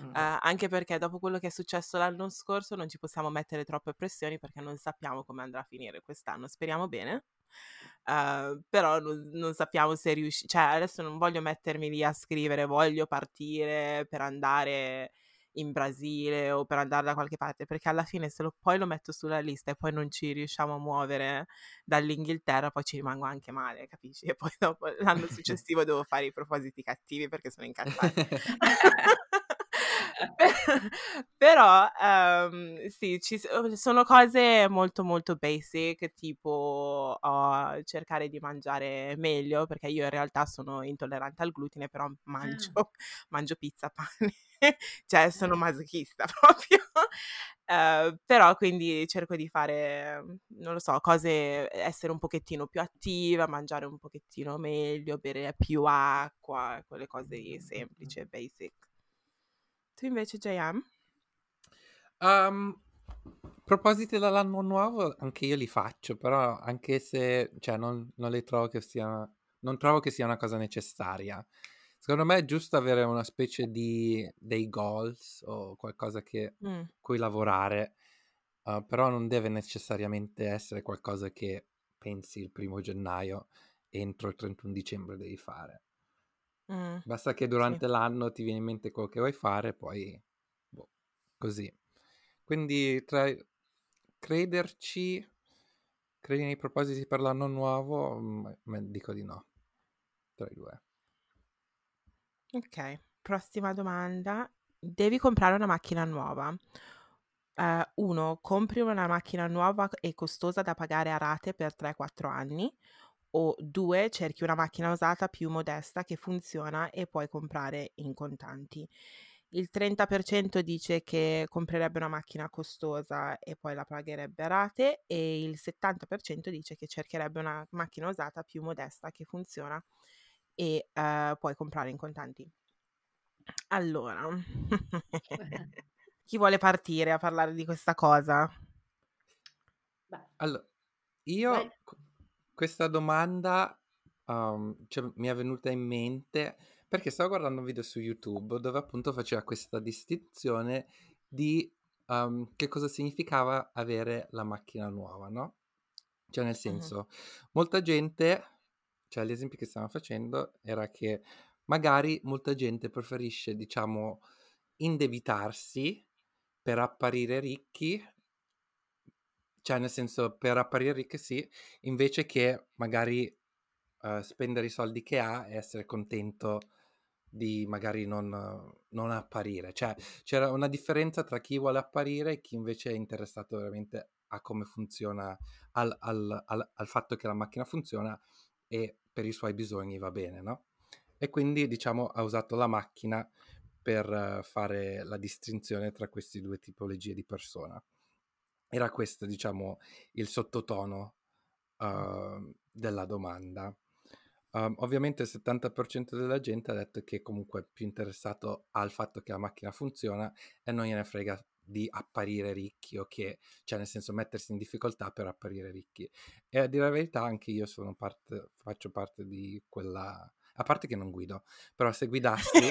[SPEAKER 1] mm. uh, anche perché dopo quello che è successo l'anno scorso non ci possiamo mettere troppe pressioni perché non sappiamo come andrà a finire quest'anno, speriamo bene. Uh, però non, non, sappiamo se riuscire, cioè adesso non voglio mettermi lì a scrivere, voglio partire per andare in Brasile o per andare da qualche parte, perché alla fine se lo, poi lo metto sulla lista e poi non ci riusciamo a muovere dall'Inghilterra, poi ci rimango anche male, capisci? E poi dopo l'anno successivo devo fare i propositi cattivi perché sono incazzata. però um, sì, ci, sono cose molto molto basic, tipo oh, cercare di mangiare meglio, perché io in realtà sono intollerante al glutine, però mangio, mm. mangio pizza, pane, cioè sono masochista proprio. Uh, però quindi cerco di fare, non lo so, cose, essere un pochettino più attiva, mangiare un pochettino meglio, bere più acqua, quelle cose semplici, basic. Tu invece, JM?
[SPEAKER 2] Um, propositi dall'anno nuovo, anche io li faccio, però anche se cioè, non, non le trovo che sia, non trovo che sia una cosa necessaria. Secondo me è giusto avere una specie di dei goals o qualcosa che mm. cui lavorare, uh, però non deve necessariamente essere qualcosa che pensi il primo gennaio entro il 31 dicembre devi fare. Mh, Basta che durante sì. l'anno ti viene in mente quello che vuoi fare, poi boh, così. Quindi tra crederci, credi nei propositi per l'anno nuovo, mh, mm, dico di no. Tra i due.
[SPEAKER 1] Ok, prossima domanda. Devi comprare una macchina nuova. Uh, uno, compri una macchina nuova e costosa da pagare a rate per 3-4 anni o due, cerchi una macchina usata più modesta che funziona e puoi comprare in contanti. Il 30% dice che comprerebbe una macchina costosa e poi la pagherebbe a rate e il 70% dice che cercherebbe una macchina usata più modesta che funziona e uh, puoi comprare in contanti. Allora, chi vuole partire a parlare di questa cosa?
[SPEAKER 2] Allora, io Beh questa domanda um, cioè, mi è venuta in mente Perché stavo guardando un video su YouTube dove appunto faceva questa distinzione di um, che cosa significava avere la macchina nuova, no? Cioè nel senso, uh-huh. molta gente, cioè l'esempio che stavamo facendo era che magari molta gente preferisce, diciamo, indebitarsi per apparire ricchi, cioè nel senso per apparire ricchi sì, invece che magari uh, spendere i soldi che ha e essere contento di magari non, non, apparire. Cioè c'era una differenza tra chi vuole apparire e chi invece è interessato veramente a come funziona, al, al, al, al fatto che la macchina funziona e per i suoi bisogni va bene, no? E quindi diciamo ha usato la macchina per fare la distinzione tra queste due tipologie di persona. Era questo, diciamo, il sottotono uh, della domanda. Um, ovviamente il 70% della gente ha detto che comunque è più interessato al fatto che la macchina funziona e non gliene frega di apparire ricchi o che, cioè nel senso mettersi in difficoltà per apparire ricchi. E a dire la verità anche io sono parte, faccio parte di quella, a parte che non guido, però se guidassi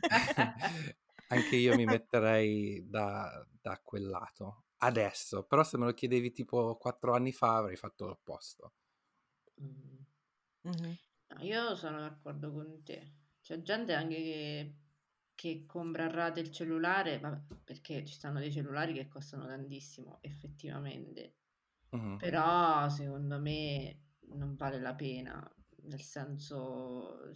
[SPEAKER 2] anche io mi metterei da, da quel lato. Adesso, però se me lo chiedevi tipo quattro anni fa avrei fatto l'opposto.
[SPEAKER 3] Mm-hmm. io sono d'accordo con te. C'è gente anche che, che rate il cellulare, vabbè, perché ci stanno dei cellulari che costano tantissimo, effettivamente. Mm-hmm. Però secondo me non vale la pena, nel senso,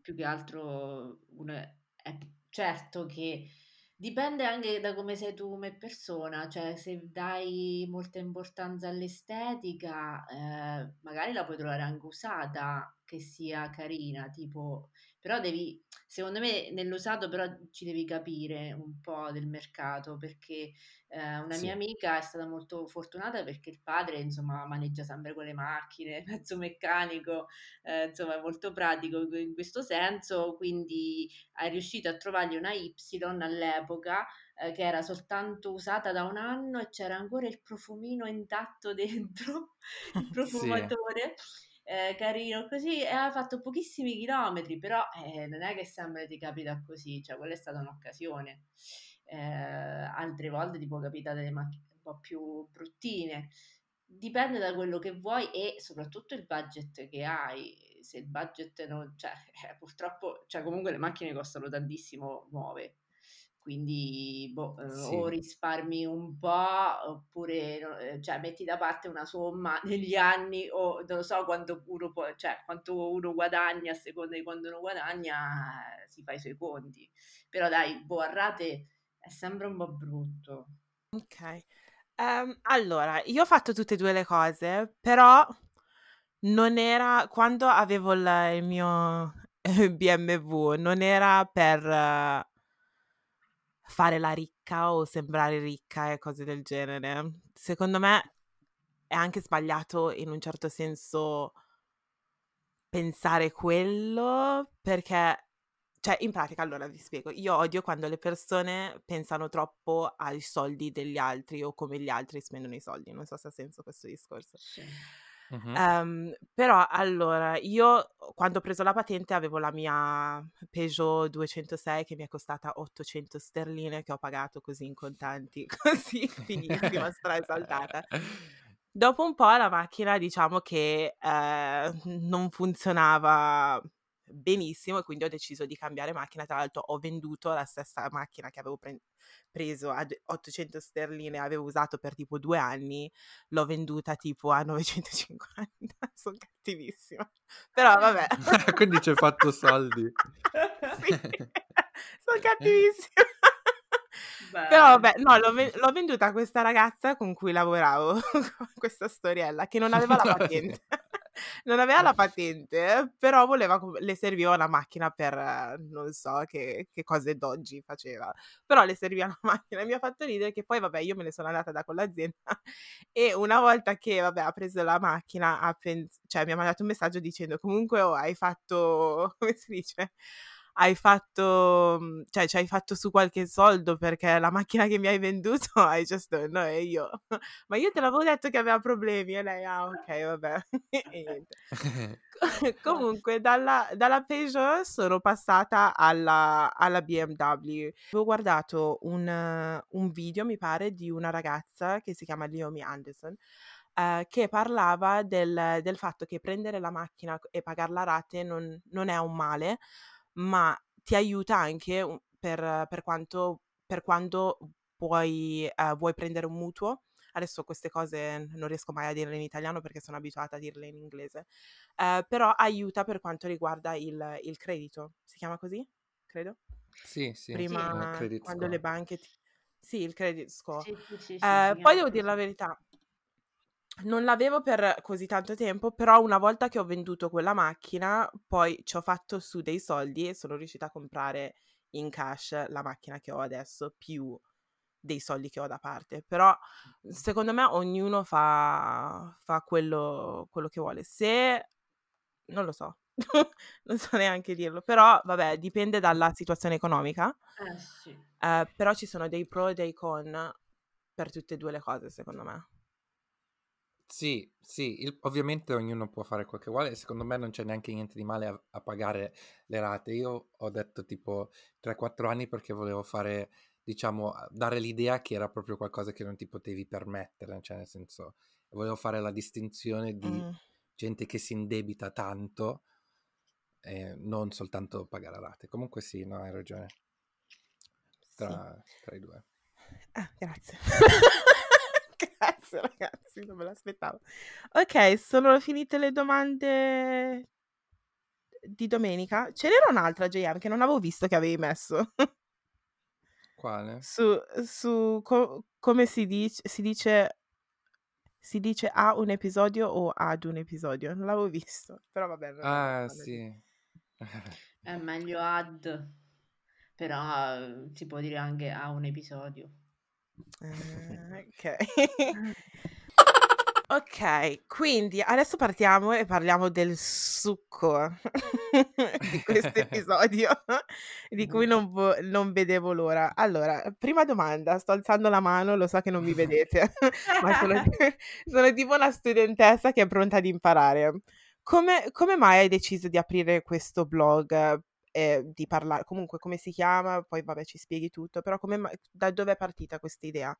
[SPEAKER 3] più che altro uno è, è certo che Dipende anche da come sei tu come persona, cioè se dai molta importanza all'estetica, eh, magari la puoi trovare anche usata, che sia carina, tipo però devi, secondo me, nell'usato però ci devi capire un po' del mercato, perché eh, una sì. mia amica è stata molto fortunata perché il padre, insomma, maneggia sempre quelle macchine, mezzo meccanico, eh, insomma, è molto pratico in questo senso, quindi è riuscito a trovargli una Y all'epoca eh, che era soltanto usata da un anno e c'era ancora il profumino intatto dentro, il profumatore. Sì eh, carino così e ha fatto pochissimi chilometri, però eh, non è che sempre ti capita così, cioè quella è stata un'occasione. Eh, altre volte ti può capitare delle macchine un po' più bruttine. Dipende da quello che vuoi e soprattutto il budget che hai. Se il budget non, cioè, eh, purtroppo, cioè comunque le macchine costano tantissimo nuove quindi boh, sì. o risparmi un po' oppure eh, cioè, metti da parte una somma negli anni o non lo so quanto uno, può, cioè, quanto uno guadagna a seconda di quando uno guadagna si fa i suoi conti. Però dai, boh, a rate è sempre un po' brutto.
[SPEAKER 1] Ok. Um, allora io ho fatto tutte e due le cose però non era quando avevo il, il mio BMW non era per fare la ricca o sembrare ricca e cose del genere. Secondo me è anche sbagliato in un certo senso pensare quello perché cioè in pratica allora vi spiego io odio quando le persone pensano troppo ai soldi degli altri o come gli altri spendono i soldi non so se ha senso questo discorso sì. Uh-huh. Um, però allora, io quando ho preso la patente avevo la mia Peugeot 206 che mi è costata 800 sterline che ho pagato così in contanti, così finissima, esaltata. Dopo un po' la macchina diciamo che eh, non funzionava benissimo e quindi ho deciso di cambiare macchina. Tra l'altro ho venduto la stessa macchina che avevo pre- preso a 800 sterline, avevo usato per tipo due anni, l'ho venduta tipo a 950. Sono cattivissima. Però vabbè.
[SPEAKER 2] quindi ci hai fatto soldi.
[SPEAKER 1] sì, sono cattivissima. Beh. Però vabbè, no, l'ho, l'ho, venduta a questa ragazza con cui lavoravo, questa storiella, che non aveva la patente non aveva la patente, però voleva, le serviva una macchina per non so che, che cose d'oggi faceva, però le serviva una macchina mi ha fatto ridere che poi vabbè io me ne sono andata da quell'azienda e una volta che vabbè ha preso la macchina, ha pens- cioè mi ha mandato un messaggio dicendo comunque oh, hai fatto, come si dice? Hai fatto, mhmm, cioè ci hai fatto su qualche soldo perché la macchina che mi hai venduto I just don't know e io ma io te l'avevo detto che aveva problemi e lei ah ok vabbè. Comunque dalla, dalla Peugeot sono passata alla, alla BMW. Avevo guardato un, un video, mi pare, di una ragazza che si chiama Leomi Anderson eh, che parlava del, del, fatto che prendere la macchina e pagarla a rate non, non è un male, ma ti aiuta anche per, per, quanto, per quando vuoi, eh, vuoi prendere un mutuo. Adesso queste cose non riesco mai a dirle in italiano perché sono abituata a dirle in inglese, eh, però aiuta per quanto riguarda il, il, credito. Si chiama così? Credo?
[SPEAKER 2] Sì, sì.
[SPEAKER 1] Prima, sì, quando score. le banche... Ti... Sì, il credit score. Sì, sì,
[SPEAKER 3] eh,
[SPEAKER 1] poi devo dire la verità, non l'avevo per così tanto tempo, però una volta che ho venduto quella macchina, poi ci ho fatto su dei soldi e sono riuscita a comprare in cash la macchina che ho adesso, più dei soldi che ho da parte. Però secondo me ognuno fa, fa quello, quello che vuole. Se non lo so, non so neanche dirlo, però vabbè, dipende dalla situazione economica.
[SPEAKER 3] Eh sì.
[SPEAKER 1] Eh, però ci sono dei pro e dei con per tutte e due le cose, secondo me.
[SPEAKER 2] Sì, sì, il- ovviamente ognuno può fare quel che vuole secondo me non c'è neanche niente di male a, a pagare le rate. Io ho detto tipo 3-4 anni perché volevo fare, diciamo, dare l'idea che era proprio qualcosa che non ti potevi permettere, cioè nel senso, volevo fare la distinzione di
[SPEAKER 1] Mm.
[SPEAKER 2] gente che si indebita tanto e non soltanto pagare a rate. Comunque sì, no, hai ragione,
[SPEAKER 1] Sì.
[SPEAKER 2] tra, tra i due.
[SPEAKER 1] Ah, grazie. Grazie ragazzi, non me l'aspettavo. Ok, sono finite le domande di domenica. Ce n'era un'altra, JM, che non avevo visto che avevi messo.
[SPEAKER 2] Quale?
[SPEAKER 1] Su, su co- come si dice, si dice si dice a un episodio o ad un episodio? Non l'avevo visto, però vabbè. Non
[SPEAKER 2] ah, sì.
[SPEAKER 3] È meglio ad, però si può dire anche a un episodio.
[SPEAKER 1] Uh, ok. ok, quindi adesso partiamo e parliamo del succo di questo episodio, di cui non, vo- non, vedevo l'ora. Allora, prima domanda, sto alzando la mano, lo so che non mi vedete, ma sono, sono, tipo una studentessa che è pronta ad imparare. Come, come mai hai deciso di aprire questo blog? Eh, di parlare, comunque come si chiama, poi vabbè ci spieghi tutto, però come, da dove è partita questa idea?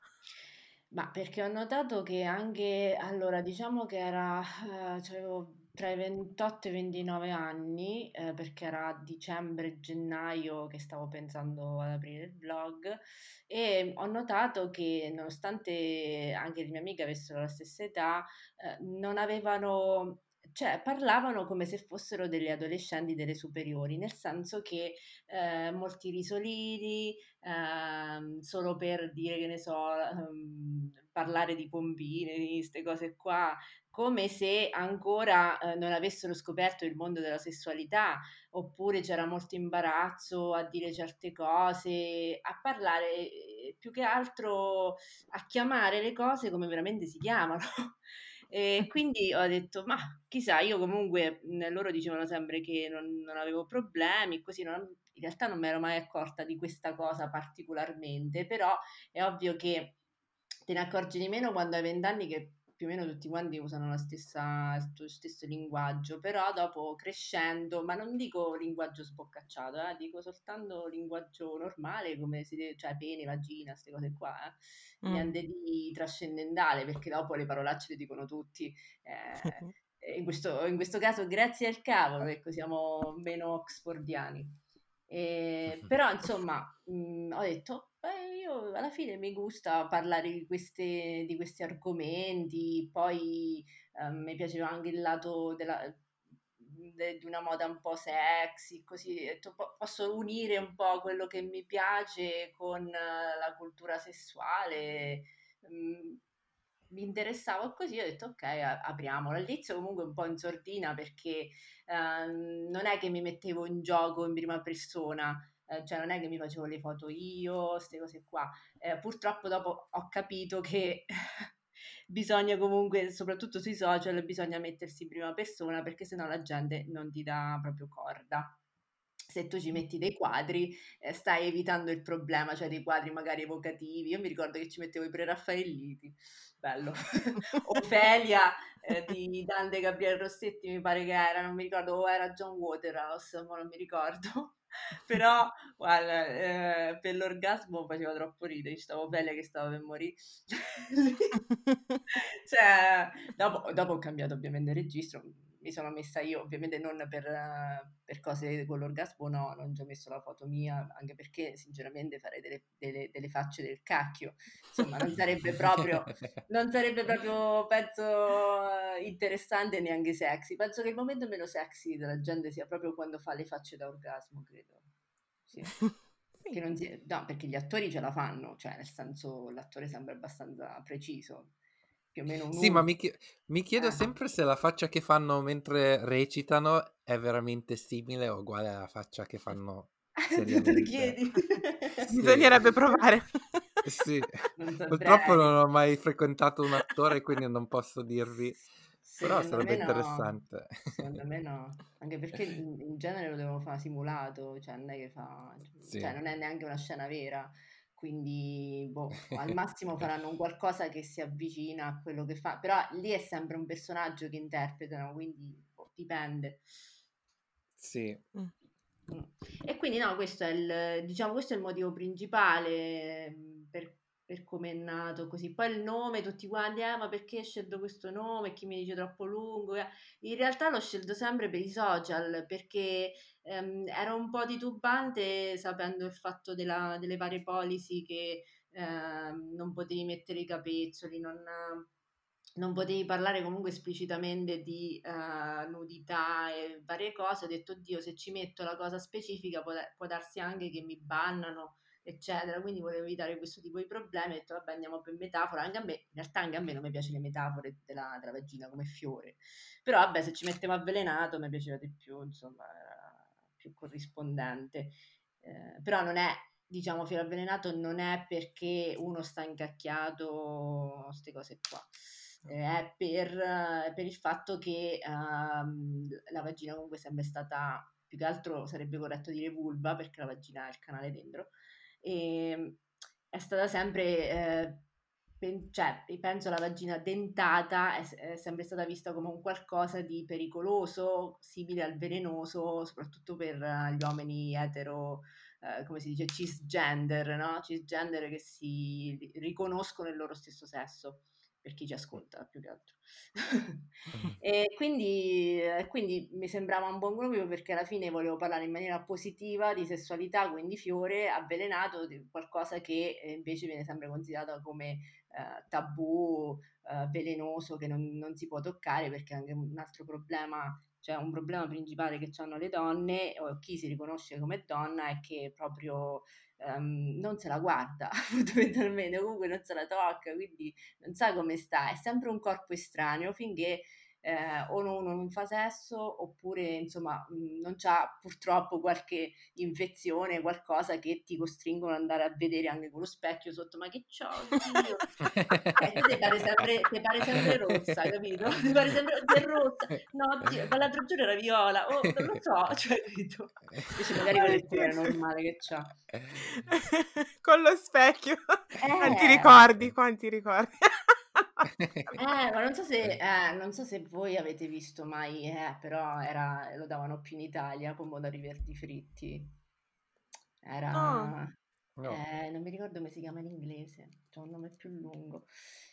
[SPEAKER 3] Ma perché ho notato che anche, allora diciamo che era, eh, avevo tra i 28 e i 29 anni, eh, perché era dicembre-gennaio che stavo pensando ad aprire il blog e ho notato che nonostante anche le mie amiche avessero la stessa età, eh, non avevano cioè parlavano come se fossero delle adolescenti delle superiori, nel senso che eh, molti risolini, eh, solo per dire che ne so, um, parlare di pompini, queste cose qua, come se ancora eh, non avessero scoperto il mondo della sessualità, oppure c'era molto imbarazzo a dire certe cose, a parlare eh, più che altro a chiamare le cose come veramente si chiamano. E quindi ho detto, ma chissà, io comunque loro dicevano sempre che non, non avevo problemi, così non, in realtà non mi ero mai accorta di questa cosa particolarmente, però è ovvio che te ne accorgi di meno quando hai vent'anni che più o meno tutti quanti usano stessa, tuo stesso linguaggio, però dopo crescendo, ma non dico linguaggio sboccacciato, eh, dico soltanto linguaggio normale, come si deve, cioè pene, vagina, queste cose qua, eh. mm. niente di trascendentale, perché dopo le parolacce le dicono tutti. Eh, in, questo, in questo caso grazie al cavolo, ecco, siamo meno oxfordiani. Eh, però insomma mh, mm, ho detto io alla fine mi gusta parlare di, queste, di questi argomenti poi eh, mi piaceva anche il lato della, de, di una moda un po' sexy così posso unire un po' quello che mi piace con la cultura sessuale mm, mi interessavo così, ho detto ok, apriamolo. All'inizio comunque un po' in sordina perché ehm, non è che mi mettevo in gioco in prima persona, eh, cioè non è che mi facevo le foto io, queste cose qua. Eh, purtroppo dopo ho capito che bisogna comunque, soprattutto sui social, bisogna mettersi in prima persona perché sennò la gente non ti dà proprio corda. se tu ci metti dei quadri eh, stai evitando il problema, cioè dei quadri magari evocativi. Io mi ricordo che ci mettevo i preraffaelliti, bello. Ofelia eh, di Dante Gabriele Rossetti mi pare che era, non mi ricordo, o era John Waterhouse, ma non mi ricordo. Però, guarda, eh, per l'orgasmo faceva troppo ridere, ci stavo bella che stava per morire. cioè, dopo, dopo ho cambiato ovviamente il registro, mi sono messa io, ovviamente non per, per, cose con l'orgasmo, no, non ci ho messo la foto mia, anche perché sinceramente farei delle, delle, delle facce del cacchio, insomma non sarebbe proprio, non sarebbe proprio, penso, interessante neanche sexy. Penso che il momento meno sexy della gente sia proprio quando fa le facce da orgasmo, credo. Sì. Che si, no, perché gli attori ce la fanno, cioè nel senso l'attore sembra abbastanza preciso, più o meno un
[SPEAKER 2] Sì, ma mi, chie- mi chiedo eh. sempre se la faccia che fanno mentre recitano è veramente simile o uguale alla faccia che fanno
[SPEAKER 3] Te lo chiedi?
[SPEAKER 1] sì. Bisognerebbe provare.
[SPEAKER 2] sì, purtroppo non ho mai frequentato un attore, quindi non posso dirvi. Però sarebbe no. interessante.
[SPEAKER 3] Secondo me no, anche perché in, in genere lo devono fare simulato, cioè non è che fa, sì. cioè non è neanche una scena vera quindi boh, al massimo faranno un qualcosa che si avvicina a quello che fa, però lì è sempre un personaggio che interpretano, quindi boh, dipende.
[SPEAKER 2] Sì. Mm.
[SPEAKER 3] mm. E quindi no, questo è il, diciamo, questo è il motivo principale mm, per per come è nato così. Poi il nome, tutti quanti, eh, ma perché hai scelto questo nome? Chi mi dice troppo lungo? Eh. In realtà l'ho scelto sempre per i social perché ehm, era un po' titubante sapendo il fatto della, delle varie policy che ehm, non potevi mettere i capezzoli, non, non potevi parlare comunque esplicitamente di uh, nudità e varie cose. Ho detto, Dio, se ci metto la cosa specifica può, può darsi anche che mi bannano eccetera. Quindi volevo evitare questo tipo di problemi. Ho detto, vabbè, andiamo per metafora. Anche a me, in realtà, anche a me non mi piace le metafore della, della vagina come fiore. Però, vabbè, se ci mettevo avvelenato mi piaceva di più, insomma, era più corrispondente. Eh, però non è, diciamo, fiore avvelenato non è perché uno sta incacchiato, queste cose qua. Eh, è per, per, il fatto che um, la vagina comunque è sempre stata più che altro sarebbe corretto dire vulva perché la vagina è il canale dentro e ehm, è stata sempre, eh, pen- cioè, penso la vagina dentata è, è, sempre stata vista come un qualcosa di pericoloso, simile al velenoso, soprattutto per gli uomini etero, eh, come si dice, cisgender, no? Cisgender che si riconoscono il loro stesso sesso per chi ci ascolta più che altro. e quindi, quindi, mi sembrava un buon gruppo perché alla fine volevo parlare in maniera positiva di sessualità, quindi fiore avvelenato, di qualcosa che eh, invece viene sempre considerato come eh, tabù, eh, velenoso, che non, non, si può toccare perché è anche un altro problema, cioè un problema principale che hanno le donne o chi si riconosce come donna è che proprio um, non se la guarda fondamentalmente, comunque non se la tocca, quindi non sa come sta, è sempre un corpo estraneo finché eh, o uno non fa sesso oppure insomma mm, non c'ha purtroppo qualche infezione, qualcosa che ti costringono ad andare a vedere anche con lo specchio sotto, ma che c'ho? eh, ti pare sempre, ti pare sempre rossa, capito? Ti pare sempre rossa, no ma l'altro giorno era viola, oh non lo so, cioè capito? Invece magari con il è normale che c'ha.
[SPEAKER 1] con lo specchio, eh. quanti ricordi, quanti ricordi.
[SPEAKER 3] Eh, ma non so, se, eh, non so se voi avete visto mai, eh, però era, lo davano più in Italia, pomodori verdi fritti. Era...
[SPEAKER 1] No.
[SPEAKER 2] No.
[SPEAKER 3] Eh, non mi ricordo come si chiama in inglese, c'è un nome più lungo.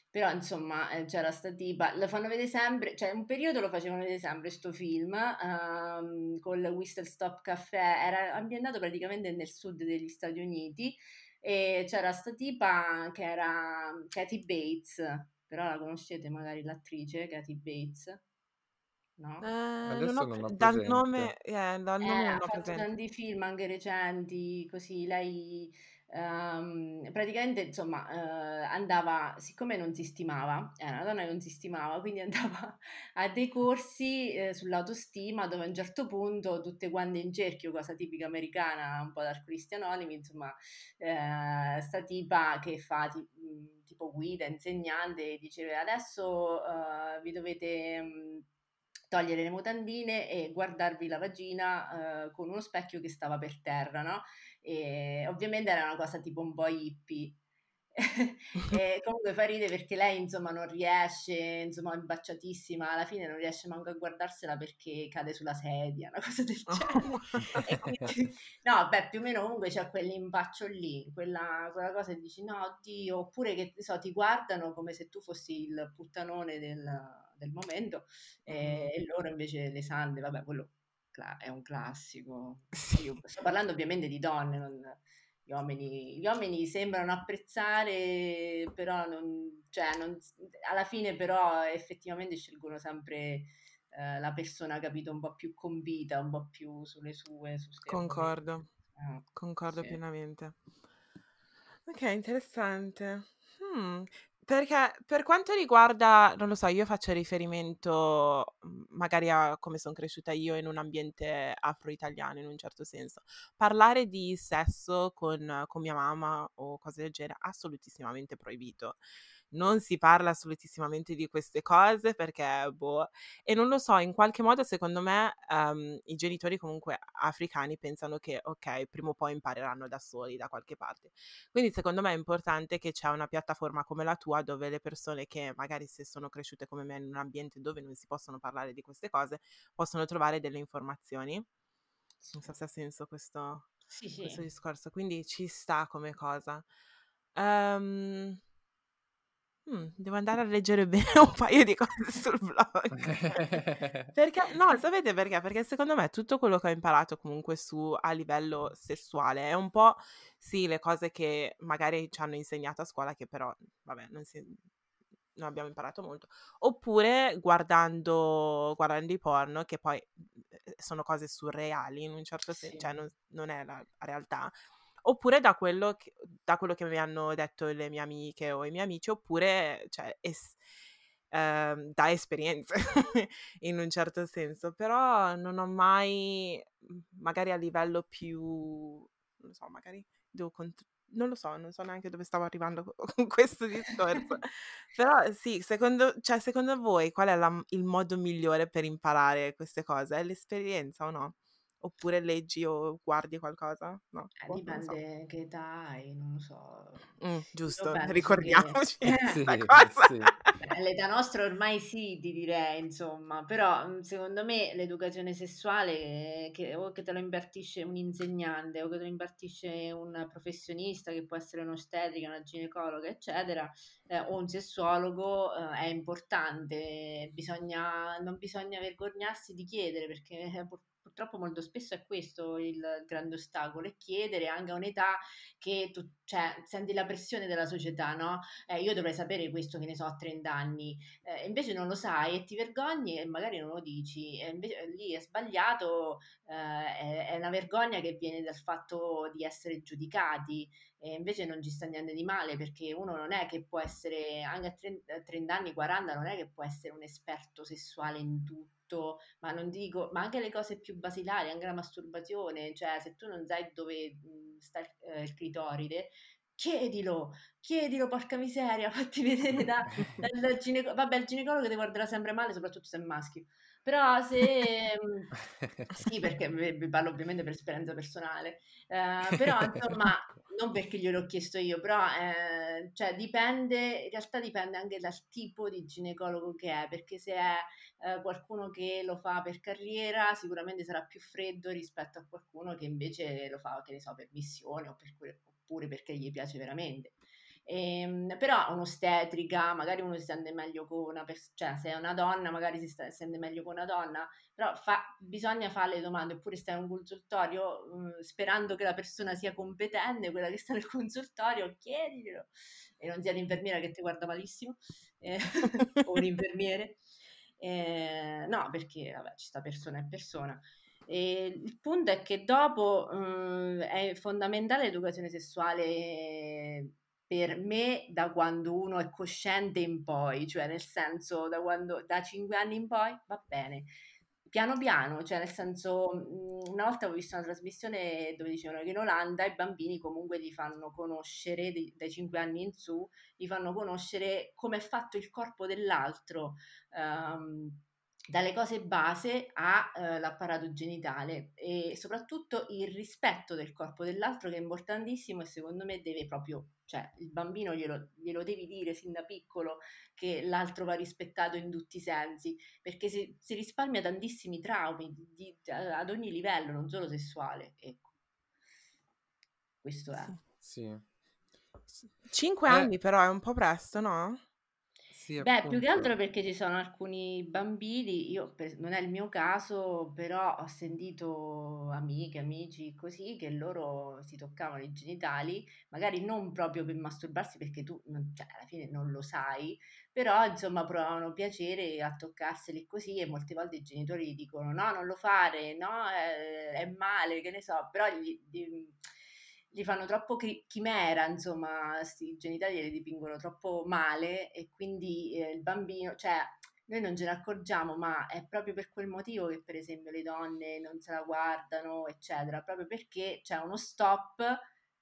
[SPEAKER 3] Però insomma eh, c'era sta tipa, lo fanno vedere sempre, cioè un periodo lo facevano vedere sempre sto film um, con il Whistle Stop Café, era ambientato praticamente nel sud degli Stati Uniti e c'era sta tipa che era Katie Bates, però la conoscete magari l'attrice Katie Bates? No?
[SPEAKER 1] Eh, Adesso non ho, non ho dal nome, eh, dal nome
[SPEAKER 3] eh, ha fatto tanti film anche recenti, così lei um, praticamente insomma uh, andava, siccome non si stimava, è una donna che non si stimava, quindi andava a dei corsi eh, sull'autostima dove a un certo punto tutte quante in cerchio, cosa tipica americana, un po' da alcolisti anonimi, insomma, eh, sta tipa che fa tipo, tipo guida, insegnante, diceva adesso uh, vi dovete... Um, togliere le mutandine e guardarvi la vagina eh, con uno specchio che stava per terra, no? E ovviamente era una cosa tipo un po' hippie. e comunque fa ride perché lei insomma non riesce, insomma è imbacciatissima, alla fine non riesce manco a guardarsela perché cade sulla sedia, una cosa del genere. quindi, no, beh, più o meno comunque c'è quell'impaccio lì, quella, quella cosa e dici no, oddio, oppure che so, ti guardano come se tu fossi il puttanone del, del momento e, e loro invece le sande, vabbè, quello è un classico. Io sto parlando ovviamente di donne, non, gli, uomini, gli uomini sembrano apprezzare, però non, cioè non, alla fine però effettivamente scelgono sempre eh, la persona, capito, un po' più convita, un po' più sulle sue. Su
[SPEAKER 1] concordo, eh, concordo sì. pienamente. Ok, interessante. Hmm. Perché per quanto riguarda, non lo so, io faccio riferimento mhmm, magari a come sono cresciuta io in un ambiente afro-italiano in un certo senso. Parlare di sesso con, con mia mamma o cose del genere è assolutissimamente proibito non si parla assolutissimamente di queste cose perché, boh, e non lo so, in qualche modo secondo me um, i genitori comunque africani pensano che, ok, prima o poi impareranno da soli da qualche parte. Quindi secondo me è importante che c'è una piattaforma come la tua dove le persone che magari se sono cresciute come me in un ambiente dove non si possono parlare di queste cose possono trovare delle informazioni. Non so se ha senso questo, sì, sì. questo discorso, quindi ci sta come cosa. Um, Mh, devo andare a leggere bene un paio di cose sul blog. Perché no, sapete perché? Perché secondo me tutto quello che ho imparato comunque su a livello sessuale è un po', sì, le cose che magari ci hanno insegnato a scuola che però, vabbè, non si non abbiamo imparato molto, oppure guardando guardando i porno che poi, sono cose surreali in un certo sen cioè non non è la realtà oppure da quello, che, da quello che mi hanno detto le mie amiche o i miei amici, oppure cioè, es, eh, da esperienze in un certo senso, però non ho mai, magari a livello più, non so, magari devo cont- non lo so, non so neanche dove stavo arrivando con questo discorso. Però sì, secondo, cioè, secondo voi qual è la, il modo migliore per imparare queste cose? È l'esperienza o no? Oppure leggi o guardi qualcosa? No,
[SPEAKER 3] Eh, boh, non so. dipende che età hai, non lo so.
[SPEAKER 1] Mm, giusto, ricordiamoci
[SPEAKER 3] che
[SPEAKER 1] Sì,
[SPEAKER 3] cosa. sì. All'età nostra ormai sì, ti direi, insomma, però mm, secondo me l'educazione sessuale che o che te lo impartisce un insegnante o che te lo impartisce un professionista che può essere un'ostetrica, una ginecologa, eccetera, eh, o un sessuologo eh, è importante, bisogna, non bisogna vergognarsi di chiedere perché eh, purtroppo molto spesso è questo il grande ostacolo, è chiedere anche a un'età che tu, cioè, senti la pressione della società, no? Eh, io dovrei sapere questo, che ne so, a 30 anni, eh, invece non lo sai e ti vergogni e magari non lo dici, e invece eh, lì è sbagliato, eh, è, è una vergogna che viene dal fatto di essere giudicati, e invece non ci sta niente di male perché uno non è che può essere, anche a 30, 30 anni, 40, non è che può essere un esperto sessuale in tutto ma non dico, ma anche le cose più basilari, anche la masturbazione, cioè se tu non sai dove mhmm, sta il, eh, il clitoride, chiedilo, chiedilo, porca miseria, fatti vedere da, dal ginecologo, vabbè il ginecologo ti guarderà sempre male, soprattutto se è maschio, però se... Mhmm, sì, perché vi parlo ovviamente per esperienza personale, eh, però insomma, non perché gliel'ho chiesto io, però eh, cioè, dipende, in realtà dipende anche dal tipo di ginecologo che è, perché se è eh, qualcuno che lo fa per carriera sicuramente sarà più freddo rispetto a qualcuno che invece lo fa, che ne so, per missione o per, oppure perché gli piace veramente. Ehm, però un'ostetrica, magari uno si sente meglio con una persona, cioè se è una donna magari si sta, sente meglio con una donna, però fa, bisogna fare le domande, oppure stai in un consultorio mh, sperando che la persona sia competente, quella che sta nel consultorio, chiedilo, e non sia l'infermiera che ti guarda malissimo, eh, o un infermiere. Eh, no, perché vabbè, ci sta persona e persona. E il punto è che dopo mh, è fondamentale l'educazione sessuale per me da quando uno è cosciente in poi, cioè nel senso da quando da 5 anni in poi va bene. Piano piano, cioè nel senso, mhmm, una volta ho visto una trasmissione dove dicevano che in Olanda i bambini comunque li fanno conoscere, dai 5 anni in su, li fanno conoscere come è fatto il corpo dell'altro. Um, dalle cose base all'apparato eh, genitale e soprattutto il rispetto del corpo dell'altro che è importantissimo e secondo me deve proprio, cioè il bambino glielo, glielo devi dire sin da piccolo che l'altro va rispettato in tutti i sensi perché si, si risparmia tantissimi traumi di, di, ad ogni livello, non solo sessuale. Ecco. Questo è.
[SPEAKER 2] Sì.
[SPEAKER 1] Cinque eh. anni però è un po' presto, no?
[SPEAKER 3] Sì, Beh, più che altro perché ci sono alcuni bambini, io per- non è il mio caso, però ho sentito amiche, amici così che loro si toccavano i genitali, magari non proprio per masturbarsi perché tu non- cioè, alla fine non lo sai, però insomma provavano piacere a toccarseli così e molte volte i genitori gli dicono no, non lo fare, no, è, è male, che ne so, però gli, gli- gli fanno troppo chimera, insomma, i genitali li dipingono troppo male e quindi eh, il bambino, cioè noi non ce ne accorgiamo, ma è proprio per quel motivo che per esempio le donne non se la guardano, eccetera, proprio perché c'è uno stop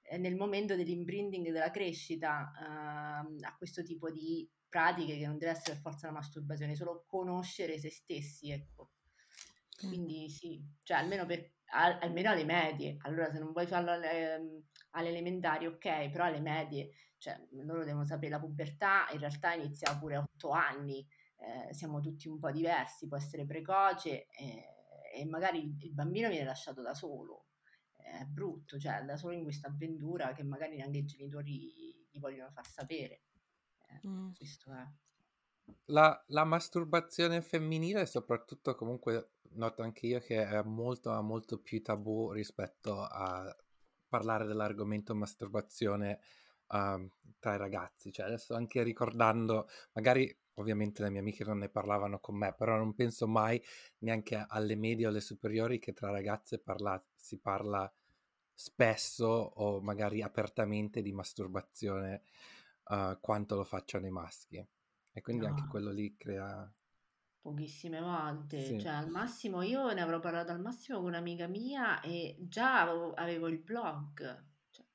[SPEAKER 3] eh, nel momento dell'imbranding della crescita eh, a questo tipo di pratiche che non deve essere forza una masturbazione, solo conoscere se stessi, ecco. Quindi sì, cioè almeno per al, almeno alle medie. Allora, se non vuoi farlo alle, ehm, alle elementari, ok, però alle medie, cioè, loro devono sapere la pubertà, in realtà inizia pure a otto anni, eh, siamo tutti un po' diversi, può essere precoce eh, e magari il, il, bambino viene lasciato da solo. È brutto, cioè da solo in questa avventura che magari neanche i genitori gli vogliono far sapere. Eh, mm. Questo è.
[SPEAKER 2] La, la masturbazione femminile, soprattutto comunque noto anche io che è molto, molto più tabù rispetto a parlare dell'argomento masturbazione um, tra i ragazzi. Cioè, adesso anche ricordando, magari ovviamente le mie amiche non ne parlavano con me, però non penso mai neanche alle medie o alle superiori che tra ragazze parla- si parla spesso o magari apertamente di masturbazione uh, quanto lo facciano i maschi. E quindi anche quello lì crea
[SPEAKER 3] Pochissime volte, Sì. cioè al massimo io ne avrò parlato al massimo con un'amica mia e già avevo, avevo il blog. cioè.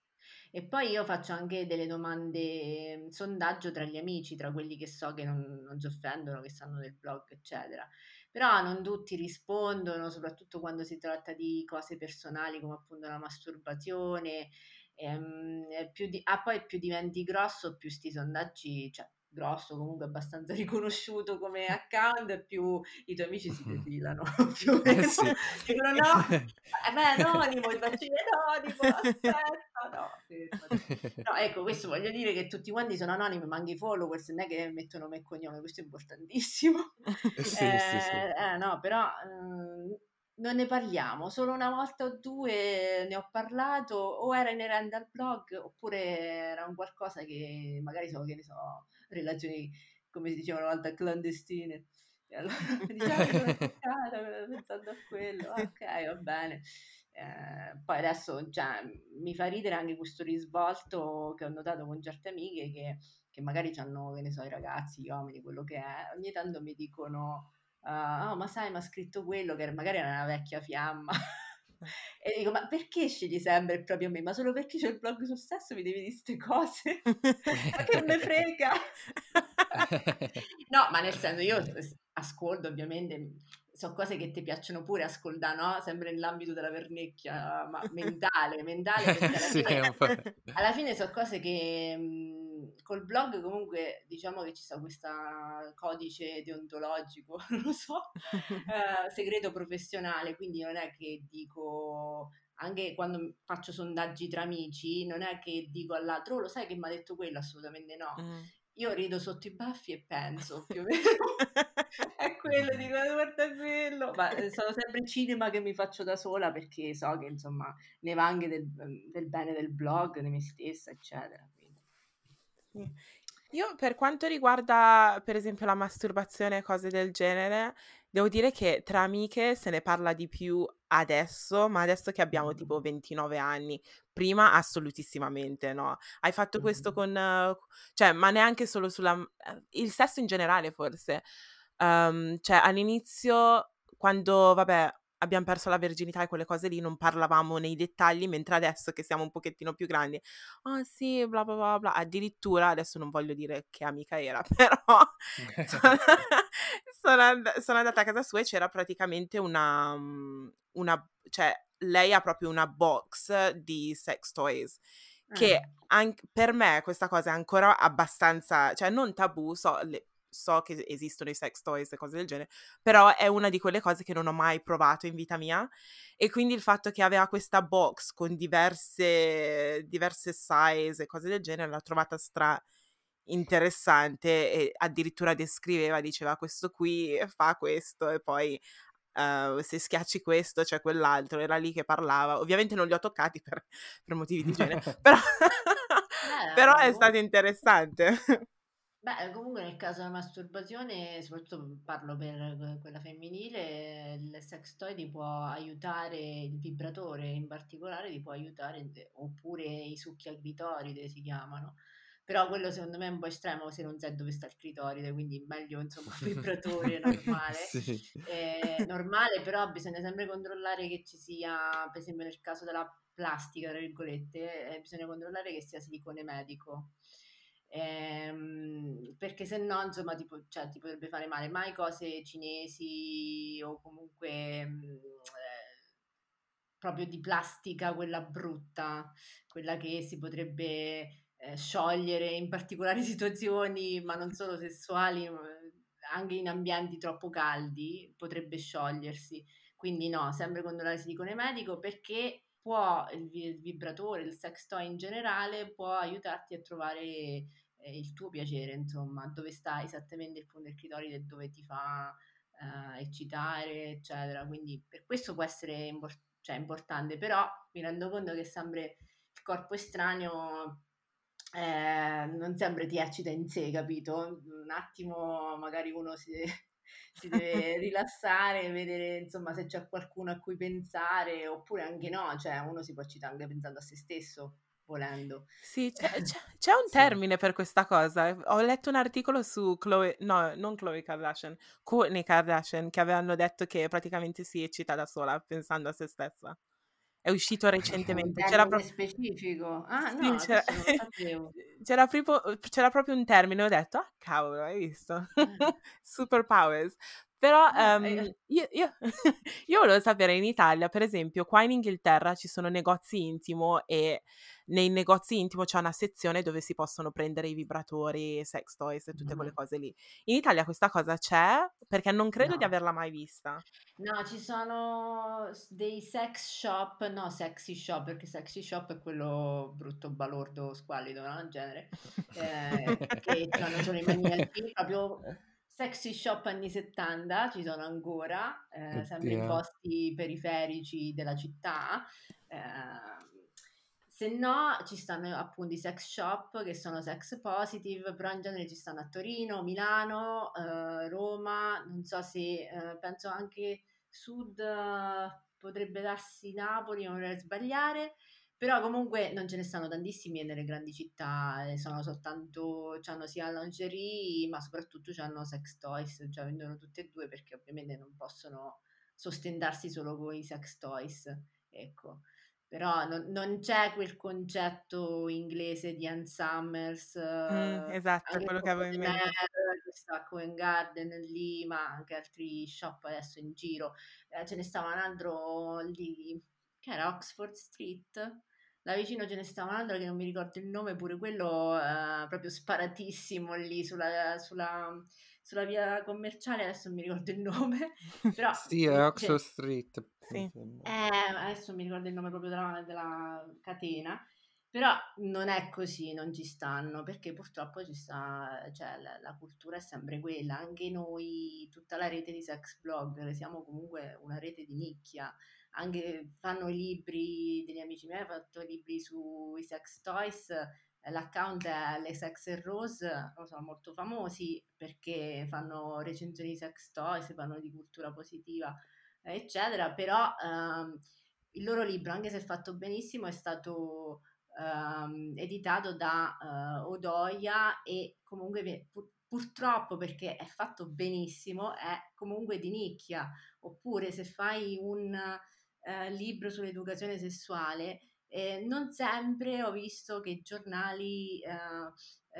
[SPEAKER 3] E poi io faccio anche delle domande, sondaggio tra gli amici, tra quelli che so che non, non si offendono, che sanno del blog, eccetera. Però non tutti rispondono, soprattutto quando si tratta di cose personali come appunto la masturbazione. Ehm, più di- ah, poi più diventi grosso, più sti sondaggi, cioè grosso, comunque abbastanza riconosciuto come account, più i tuoi amici si defilano, più o meno. sì. Dicono no, me è anonimo, il vaccino è anonimo, aspetta, no. No, ecco, questo voglio dire che tutti quanti sono anonimi, ma anche i followers non è che mettono nome e cognome, questo è importantissimo.
[SPEAKER 2] sì, eh, sì, sì.
[SPEAKER 3] Eh, no, però... Non ne parliamo, solo una volta o due ne ho parlato, o era inerente al blog, oppure era un qualcosa che magari so, che ne so, relazioni, come si diceva una volta, clandestine. E allora diciamo, toccata pensando a quello, ok, va bene. Eh, poi adesso cioè, mi fa ridere anche questo risvolto che ho notato con certe amiche che, che magari hanno, che ne so, i ragazzi, gli uomini, quello che è, ogni tanto mi dicono, uh, oh, ma sai, mi ha scritto quello che magari era una vecchia fiamma. E dico, ma perché scegli sempre proprio me? Ma solo perché c'è il blog sul sesso mi devi dire queste cose? ma che me frega? no, ma nel senso io ascolto ovviamente, sono cose che ti piacciono pure ascoltare, no? Sempre nell'ambito della vernecchia ma mentale, mentale perché alla fine, alla fine sono cose che col blog comunque diciamo che ci sta questo codice deontologico, non lo so, eh, segreto professionale, quindi non è che dico anche quando faccio sondaggi tra amici, non è che dico all'altro, oh, lo sai che mi ha detto quello? Assolutamente no. Mm. Io rido sotto i baffi e penso più o meno è quello, dico guarda quello, ma eh, sono sempre in cinema che mi faccio da sola perché so che insomma ne va anche del, del bene del blog, di me stessa, eccetera.
[SPEAKER 1] Io per quanto riguarda, per esempio, la masturbazione e cose del genere, devo dire che tra amiche se ne parla di più adesso, ma adesso che abbiamo tipo 29 anni, prima assolutissimamente no. Hai fatto questo con, cioè, ma neanche solo sulla, eh, il sesso in generale forse. Um, cioè all'inizio, quando, vabbè, abbiamo perso la verginità e quelle cose lì, non parlavamo nei dettagli, mentre adesso che siamo un pochettino più grandi, oh sì, bla bla bla bla, addirittura, adesso non voglio dire che amica era, però sono, and- sono andata a casa sua e c'era praticamente una, mm, una, cioè lei ha proprio una box di sex toys che
[SPEAKER 3] Eh.
[SPEAKER 1] anche per me questa cosa è ancora abbastanza, cioè non tabù, so, le- so che esistono i sex toys e cose del genere, però è una di quelle cose che non ho mai provato in vita mia e quindi il fatto che aveva questa box con diverse, diverse size e cose del genere l'ho trovata stra interessante e addirittura descriveva, diceva questo qui fa questo e poi uh, se schiacci questo c'è quell'altro, era lì che parlava, ovviamente non li ho toccati per, per motivi di genere, però,
[SPEAKER 3] Beh,
[SPEAKER 1] però è stato interessante.
[SPEAKER 3] Beh, comunque nel caso della masturbazione, soprattutto parlo per quella femminile, il sex toy ti può aiutare, il vibratore in particolare ti può aiutare, oppure i succhi al clitoride si chiamano. Però quello secondo me è un po' estremo se non sai dove sta il clitoride, quindi meglio insomma un vibratore normale.
[SPEAKER 2] Sì.
[SPEAKER 3] Eh, normale, però bisogna sempre controllare che ci sia, per esempio nel caso della plastica, tra virgolette, eh, bisogna controllare che sia silicone medico. Ehm, perché se no, insomma, tipo, cioè, ti potrebbe fare male. Mai cose cinesi o comunque mh, eh, proprio di plastica, quella brutta, quella che si potrebbe eh, sciogliere in particolari situazioni, ma non solo sessuali, anche in ambienti troppo caldi, potrebbe sciogliersi. Quindi no, sempre controllare il silicone medico perché può il, vibratore, il sex toy in generale può aiutarti a trovare eh, il tuo piacere, insomma, dove sta esattamente il punto del clitoride, dove ti fa eh, eccitare, eccetera. Quindi per questo può essere import- cioè, importante, però mi rendo conto che sempre il corpo estraneo eh, non sempre ti eccita in sé, capito? Un attimo magari uno si si deve rilassare, vedere insomma se c'è qualcuno a cui pensare, oppure anche no, cioè uno si può eccitare anche pensando a se stesso, volendo.
[SPEAKER 1] Sì, c'è, c'è, c'è un
[SPEAKER 2] Sì.
[SPEAKER 1] termine per questa cosa. Ho letto un articolo su Chloe, no, non Chloe Kardashian, Kourtney Kardashian, che avevano detto che praticamente si eccita da sola pensando a se stessa. È uscito
[SPEAKER 3] Un
[SPEAKER 1] recentemente. C'era, pro-
[SPEAKER 3] specifico? Ah
[SPEAKER 1] sì,
[SPEAKER 3] no,
[SPEAKER 1] c'era, c'era proprio, c'era proprio un termine. Ho detto, ah cavolo, hai visto?
[SPEAKER 3] Eh.
[SPEAKER 1] Superpowers. Però
[SPEAKER 3] eh,
[SPEAKER 1] io, io, io volevo sapere, in Italia, per esempio, qua in Inghilterra ci sono negozi intimo e nei negozi intimo c'è una sezione dove si possono prendere i vibratori, sex toys e tutte quelle
[SPEAKER 3] mhm.
[SPEAKER 1] cose lì. In Italia questa cosa c'è? Perché non credo di
[SPEAKER 3] No.
[SPEAKER 1] averla mai vista.
[SPEAKER 3] No, ci sono dei sex shop, no, sexy shop, perché sexy shop è quello brutto, balordo, squallido, no? In genere, eh, che solo i maniaci, proprio sexy shop anni 70, ci sono ancora, eh, sempre in posti periferici della città. eh, se no, ci stanno appunto i sex shop che sono sex positive, però in genere ci stanno a Torino, Milano, eh, Roma, non so se eh, penso anche sud eh, potrebbe darsi Napoli, non vorrei sbagliare, però comunque non ce ne stanno tantissimi nelle grandi città eh, sono soltanto, hanno sia lingerie, ma soprattutto hanno sex toys, cioè vendono tutte e due perché ovviamente non possono sostentarsi solo con i sex toys, ecco. Però non, non c'è quel concetto inglese di Ann Summers,
[SPEAKER 1] Mm,
[SPEAKER 3] eh,
[SPEAKER 1] esatto, quello che avevo in mente.
[SPEAKER 3] Che sta a Covent Garden lì, ma anche altri shop adesso in giro. Eh, ce ne stava un altro lì, che era Oxford Street. Là vicino ce ne stava un altro che non mi ricordo il nome, pure quello eh, proprio sparatissimo lì sulla, sulla, sulla via commerciale, adesso non mi ricordo il nome, però
[SPEAKER 2] Sì, è Oxford Street.
[SPEAKER 1] Sì.
[SPEAKER 3] eh, adesso mi ricordo il nome proprio della, della catena, però non è così, non ci stanno, perché purtroppo ci sta, cioè la, la cultura è sempre quella, anche noi, tutta la rete di sex blogger, siamo comunque una rete di nicchia, anche fanno i libri, degli amici miei hanno fatto libri sui sex toys, eh, l'account è Le Sex and Rose, sono molto famosi perché fanno recensioni di sex toys, parlano di cultura positiva eccetera, però ehm, il loro libro, anche se fatto benissimo, è stato ehm, editato da eh, Odoia e comunque pur- purtroppo perché è fatto benissimo, è comunque di nicchia, oppure se fai un eh, libro sull'educazione sessuale, E non sempre ho visto che giornali eh,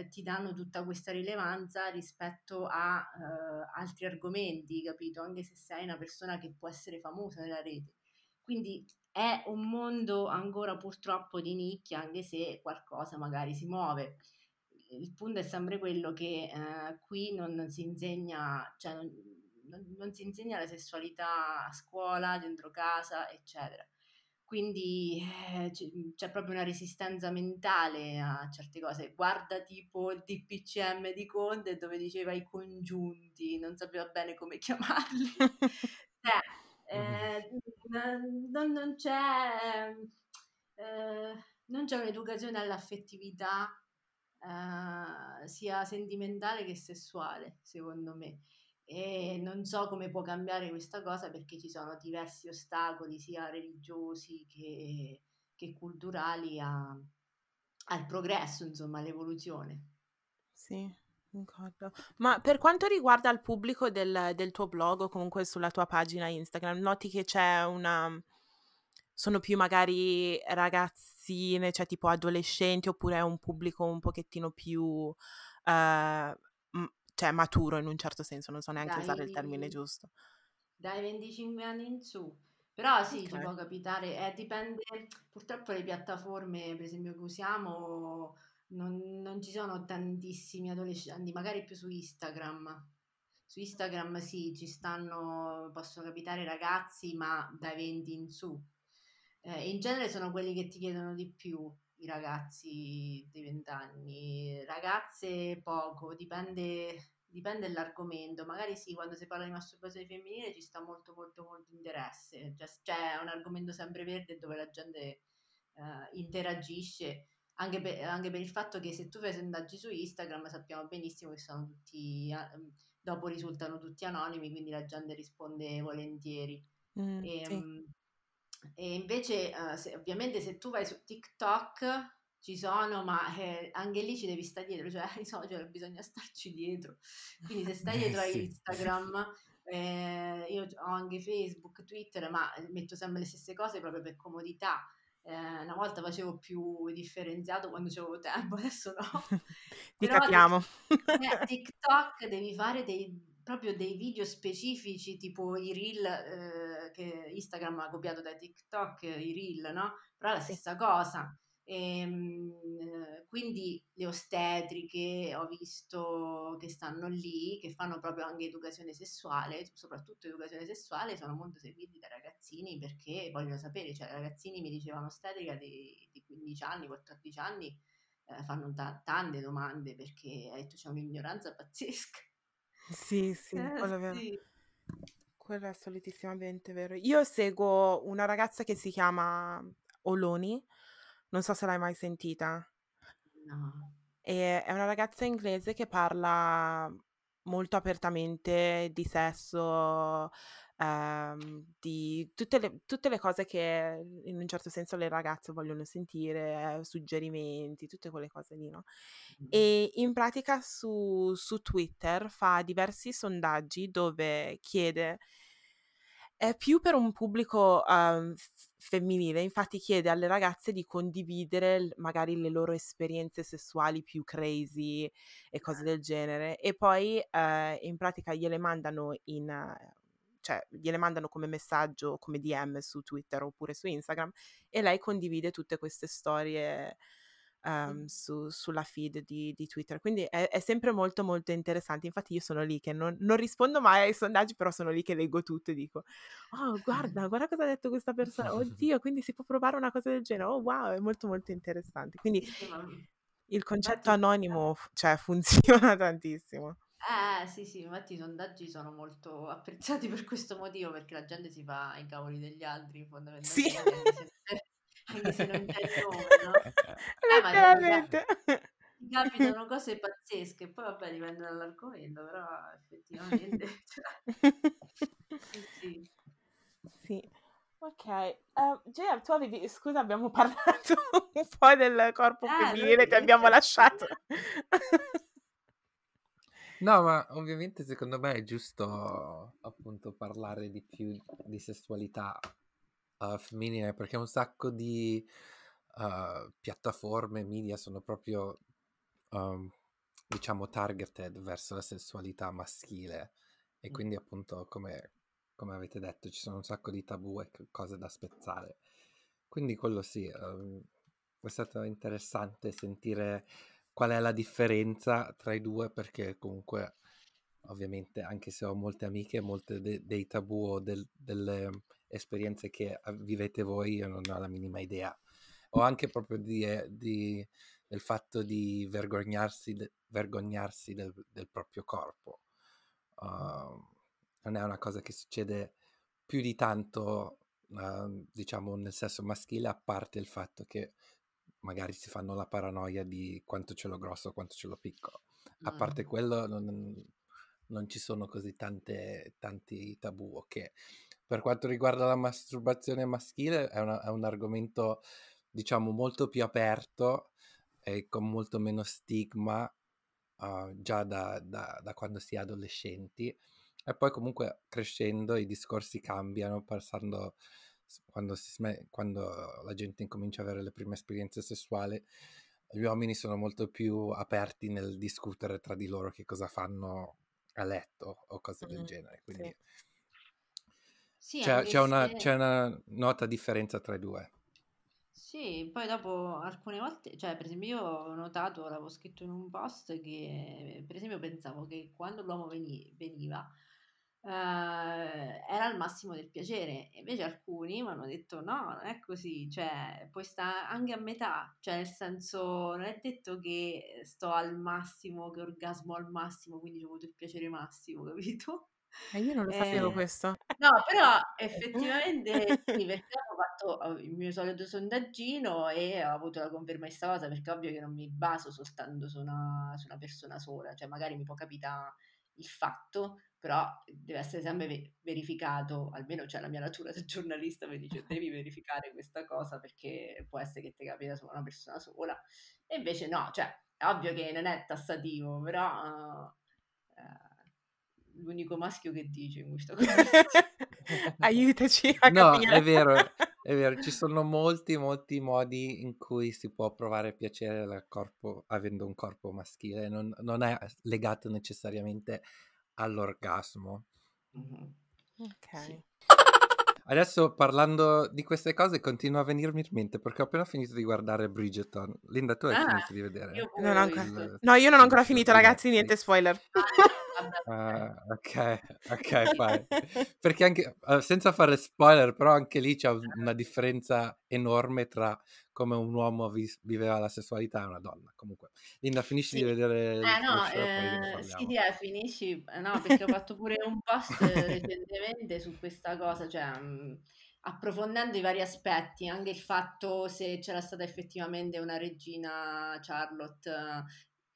[SPEAKER 3] ti danno tutta questa rilevanza rispetto a eh, altri argomenti, capito? Anche se sei una persona che può essere famosa nella rete. Quindi è un mondo ancora purtroppo di nicchia, anche se qualcosa magari si muove. Il punto è sempre quello che eh, qui non, non, si insegna, cioè non, non, non si insegna la sessualità a scuola, dentro casa, eccetera quindi eh, c'è proprio una resistenza mentale a certe cose. Guarda tipo il DPCM di Conte dove diceva i congiunti, non sapeva bene come chiamarli. cioè, eh, non, non, c'è, eh, non c'è un'educazione all'affettività eh, sia sentimentale che sessuale, secondo me e non so come può cambiare questa cosa perché ci sono diversi ostacoli sia religiosi che, che culturali a, al progresso, insomma, all'evoluzione.
[SPEAKER 1] Sì, concordo. Ma per quanto riguarda il pubblico del, del tuo blog o comunque sulla tua pagina Instagram, noti che c'è una... sono più magari ragazzine, cioè tipo adolescenti, oppure è un pubblico un pochettino più... Uh, cioè maturo in un certo senso, non so neanche dai, usare il termine giusto.
[SPEAKER 3] Dai 25 anni in su. Però sì, okay. ci può capitare, eh, dipende, purtroppo le piattaforme per esempio che usiamo non, non ci sono tantissimi adolescenti, magari più su Instagram. Su Instagram sì, ci stanno, possono capitare ragazzi, ma dai 20 in su. Eh, in genere sono quelli che ti chiedono di più, i ragazzi di 20 anni, ragazze poco, dipende, dipende dall'argomento, magari sì, quando si parla di masturbazione femminile ci sta molto molto molto interesse, cioè, c'è un argomento sempre verde dove la gente eh, interagisce, anche per, anche per, il fatto che se tu fai sondaggi su Instagram sappiamo benissimo che sono tutti, eh, dopo risultano tutti anonimi, quindi la gente risponde volentieri. Mm, e, sì. Ehm, e invece, uh, se, ovviamente, se tu vai su TikTok ci sono, ma eh, anche lì ci devi stare dietro, cioè ai social bisogna starci dietro. Quindi se stai dietro a Instagram, eh, io ho anche Facebook, Twitter, ma metto sempre le stesse cose proprio per comodità. Eh, una volta facevo più differenziato quando avevo tempo, adesso no.
[SPEAKER 1] Ti capiamo.
[SPEAKER 3] TikTok devi fare dei proprio dei video specifici, tipo i reel eh, che Instagram ha copiato da TikTok, i reel, no? Però è la stessa cosa. E, ehm, quindi le ostetriche ho visto che stanno lì, che fanno proprio anche educazione sessuale, soprattutto educazione sessuale, sono molto seguiti da ragazzini perché vogliono sapere, cioè ragazzini mi dicevano ostetrica di, di 15 anni, 14 anni, eh, fanno t- tante domande perché detto, c'è un'ignoranza pazzesca.
[SPEAKER 1] Sì, sì,
[SPEAKER 3] Eh,
[SPEAKER 1] quello è vero.
[SPEAKER 3] sì.
[SPEAKER 1] Quello è assolutissimamente vero. Io seguo una ragazza che si chiama Oloni, non so se l'hai mai sentita.
[SPEAKER 3] No.
[SPEAKER 1] E è una ragazza inglese che parla molto apertamente di sesso, ehm, di tutte le, tutte le cose che in un certo senso le ragazze vogliono sentire, eh, suggerimenti, tutte quelle cose lì, no? E in pratica su, su Twitter fa diversi sondaggi dove chiede è più per un pubblico um, femminile, infatti chiede alle ragazze di condividere magari le loro esperienze sessuali più crazy e cose del genere e poi uh, in pratica gliele mandano in uh, cioè gliele mandano come messaggio, come DM su Twitter oppure su Instagram e lei condivide tutte queste storie um, su, sulla feed di, di Twitter. Quindi è, è, sempre molto molto interessante. Infatti io sono lì che non, non, rispondo mai ai sondaggi, però sono lì che leggo tutto e dico, oh guarda, guarda cosa ha detto questa persona, oddio, quindi si può provare una cosa del genere, oh wow, è molto molto interessante. Quindi il concetto anonimo cioè, funziona tantissimo.
[SPEAKER 3] Eh sì, sì, infatti i sondaggi sono molto apprezzati per questo motivo, perché la gente si fa i cavoli degli altri fondamentalmente. Sì. Anche se non c'è il nome, no? Eh. Ti capitano cose pazzesche, poi vabbè dipende dall'argomento, però effettivamente... Cioè, sì, sì.
[SPEAKER 1] Sì. Ok, uh, Gea, tu avevi, scusa, abbiamo parlato un po' del corpo eh, femminile, ti abbiamo lasciato.
[SPEAKER 2] No, ma ovviamente secondo me è giusto appunto parlare di più di sessualità uh, femminile perché un sacco di uh, piattaforme, media sono proprio, um, diciamo, targeted verso la sessualità maschile e quindi appunto come, come, avete detto ci sono un sacco di tabù e cose da spezzare. Quindi quello sì, um, è stato interessante sentire qual è la differenza tra i due perché comunque ovviamente anche se ho molte amiche, molte de- dei tabù o del- delle esperienze che vivete voi, io non ho la minima idea. O anche proprio di, eh, di, del fatto di vergognarsi, de- vergognarsi del, del, proprio corpo. Uh, non è una cosa che succede più di tanto, uh, diciamo, nel sesso maschile, a parte il fatto che magari si fanno la paranoia di quanto ce l'ho grosso, quanto ce l'ho piccolo. A parte quello, non, non ci sono così tante, tanti tabù. Ok, per quanto riguarda la masturbazione maschile, è, una, è un argomento, diciamo, molto più aperto e con molto meno stigma uh, già da, da, da, quando si è adolescenti. E poi comunque crescendo i discorsi cambiano, passando quando, sm- quando la gente incomincia a avere le prime esperienze sessuali, gli uomini sono molto più aperti nel discutere tra di loro che cosa fanno a letto o cose del genere. Quindi
[SPEAKER 3] sì.
[SPEAKER 2] c'è, c'è, una, c'è una nota differenza tra i due.
[SPEAKER 3] Sì, poi dopo alcune volte, cioè per esempio io ho notato, l'avevo scritto in un post che per esempio pensavo che quando l'uomo veni- veniva eh, era al massimo del piacere, e invece alcuni mi hanno detto no, non è così, cioè puoi stare anche a metà, cioè nel senso non è detto che sto al massimo, che orgasmo al massimo, quindi ho avuto il piacere massimo, capito?
[SPEAKER 1] E io non lo sapevo
[SPEAKER 3] Eh,
[SPEAKER 1] questo.
[SPEAKER 3] no, però effettivamente sì, perché ho fatto il mio solito sondaggino e ho avuto la conferma di questa cosa, perché ovvio che non mi baso soltanto su una, su una persona sola, cioè magari mi può capitare il fatto, però deve essere sempre verificato, almeno c'è la mia natura da giornalista, mi dice devi verificare questa cosa perché può essere che ti capita su una persona sola, e invece no, cioè è ovvio che non è tassativo, però... Uh, l'unico maschio che dice in questa cosa.
[SPEAKER 1] Aiutaci a
[SPEAKER 2] no,
[SPEAKER 1] capire.
[SPEAKER 2] è vero, è vero, ci sono molti, molti modi in cui si può provare piacere al corpo avendo un corpo maschile, non, non è legato necessariamente all'orgasmo.
[SPEAKER 1] Mm-hmm. Ok.
[SPEAKER 3] Sì.
[SPEAKER 2] Adesso parlando di queste cose continua a venirmi in mente perché ho appena finito di guardare Bridgerton. Linda, tu hai
[SPEAKER 3] Ah,
[SPEAKER 2] finito di vedere?
[SPEAKER 3] io
[SPEAKER 1] Non
[SPEAKER 3] visto.
[SPEAKER 1] No, io non ho ancora
[SPEAKER 2] il-
[SPEAKER 1] finito, ragazzi, niente spoiler.
[SPEAKER 3] Ah,
[SPEAKER 2] Ah, ok, ok, fai. Perché anche, eh, senza fare spoiler, però anche lì c'è un- una differenza enorme tra come un uomo vis- viveva la sessualità e una donna. Comunque, Linda, finisci
[SPEAKER 3] Sì.
[SPEAKER 2] di vedere
[SPEAKER 3] Eh no, eh, sì, sì, eh, finisci, eh, no, perché ho fatto pure un post eh, recentemente su questa cosa, cioè mh, approfondendo i vari aspetti, anche il fatto se c'era stata effettivamente una regina Charlotte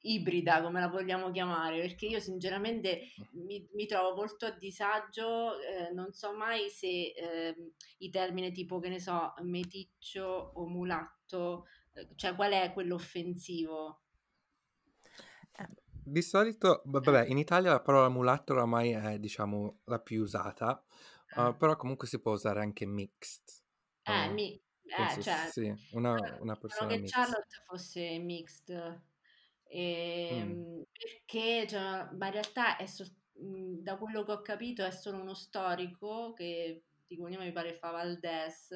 [SPEAKER 3] ibrida, come la vogliamo chiamare, perché io sinceramente mi, mi trovo molto a disagio, eh, non so mai se ehm, i termini tipo, che ne so, meticcio o mulatto, eh, cioè qual è quello offensivo?
[SPEAKER 2] Di solito, vabbè, in Italia la parola mulatto oramai è, diciamo, la più usata, uh,
[SPEAKER 3] Eh,
[SPEAKER 2] però comunque si può usare anche mixed.
[SPEAKER 3] eh,
[SPEAKER 2] Uh,
[SPEAKER 3] mi- eh, cioè,
[SPEAKER 2] sì, una, una persona
[SPEAKER 3] che
[SPEAKER 2] mixed.
[SPEAKER 3] Charlotte fosse mixed,
[SPEAKER 2] Mm.
[SPEAKER 3] ehm, perché, cioè, ma in realtà è sol- mh, da quello che ho capito è solo uno storico che di cognome mi pare fa Valdés,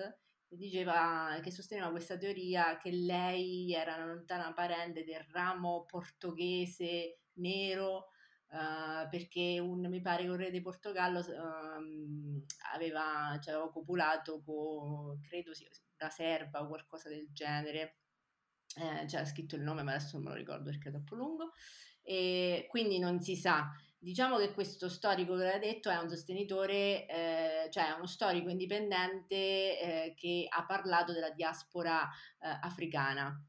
[SPEAKER 3] che diceva, che sosteneva questa teoria che lei era una lontana parente del ramo portoghese nero, eh, perché un, mi pare che un re di Portogallo ehm, aveva, cioè, aveva copulato con, credo una serva o qualcosa del genere. Eh, c'era scritto il nome, ma adesso non me lo ricordo perché è troppo lungo. E quindi non si sa. Diciamo che questo storico che l'ha detto è un sostenitore, eh, cioè è uno storico indipendente eh, che ha parlato della diaspora eh, africana.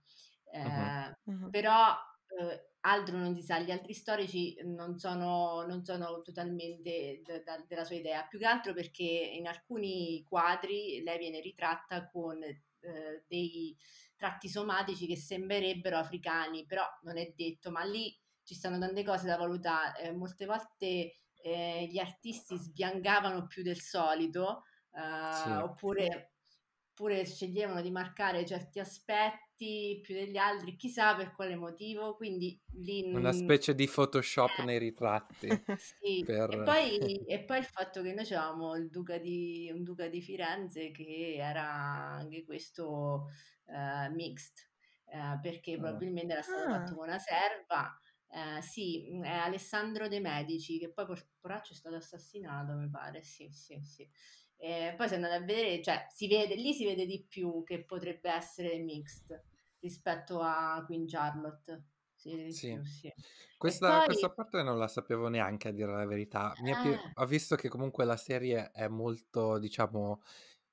[SPEAKER 3] Eh,
[SPEAKER 1] Mhm.
[SPEAKER 3] però eh, altro non si sa, gli altri storici non sono, non sono totalmente de- da- della sua idea, più che altro perché in alcuni quadri lei viene ritratta con eh, dei tratti somatici che sembrerebbero africani, però non è detto, ma lì ci stanno tante cose da valutare. Eh, molte volte eh, gli artisti sbiancavano più del solito, eh,
[SPEAKER 2] Sì.
[SPEAKER 3] oppure oppure sceglievano di marcare certi aspetti più degli altri, chissà per quale motivo, quindi lì...
[SPEAKER 2] Una specie di Photoshop
[SPEAKER 3] eh,
[SPEAKER 2] nei ritratti.
[SPEAKER 3] sì,
[SPEAKER 2] per...
[SPEAKER 3] e, poi, e poi il fatto che noi avevamo il duca di, un duca di Firenze che era anche questo uh, mixed, uh, perché
[SPEAKER 2] Ah.
[SPEAKER 3] probabilmente era stato fatto
[SPEAKER 1] Ah.
[SPEAKER 3] con una serva. Eh, sì, è Alessandro De Medici, che poi por- poraccio è stato assassinato, mi pare. Sì, sì, sì. E poi se andate a vedere, cioè si vede, lì si vede di più che potrebbe essere mixed rispetto a Queen Charlotte. Di
[SPEAKER 2] Sì.
[SPEAKER 3] più, sì.
[SPEAKER 2] Questa,
[SPEAKER 3] poi,
[SPEAKER 2] questa parte non la sapevo neanche a dire la verità. Mi è pi- ho visto che comunque la serie è molto, diciamo,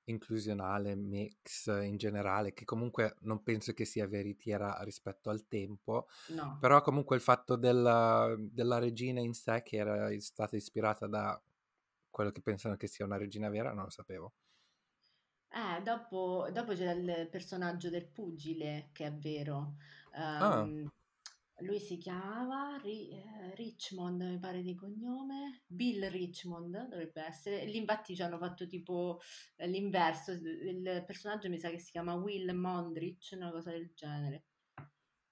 [SPEAKER 2] inclusionale, mix in generale, che comunque non penso che sia veritiera rispetto al tempo,
[SPEAKER 3] no.
[SPEAKER 2] però comunque il fatto della, della regina in sé che era stata ispirata da quello che pensano che sia una regina vera, non lo sapevo.
[SPEAKER 3] Eh, dopo, dopo c'è il personaggio del pugile, che è vero.
[SPEAKER 2] Ah,
[SPEAKER 3] Ehm, lui si chiamava Ri- eh, Richmond, mi pare di cognome, Bill Richmond dovrebbe essere. Lì infatti ci hanno fatto tipo eh, l'inverso. Il personaggio mi sa che si chiama Will Mondrich, una cosa del genere.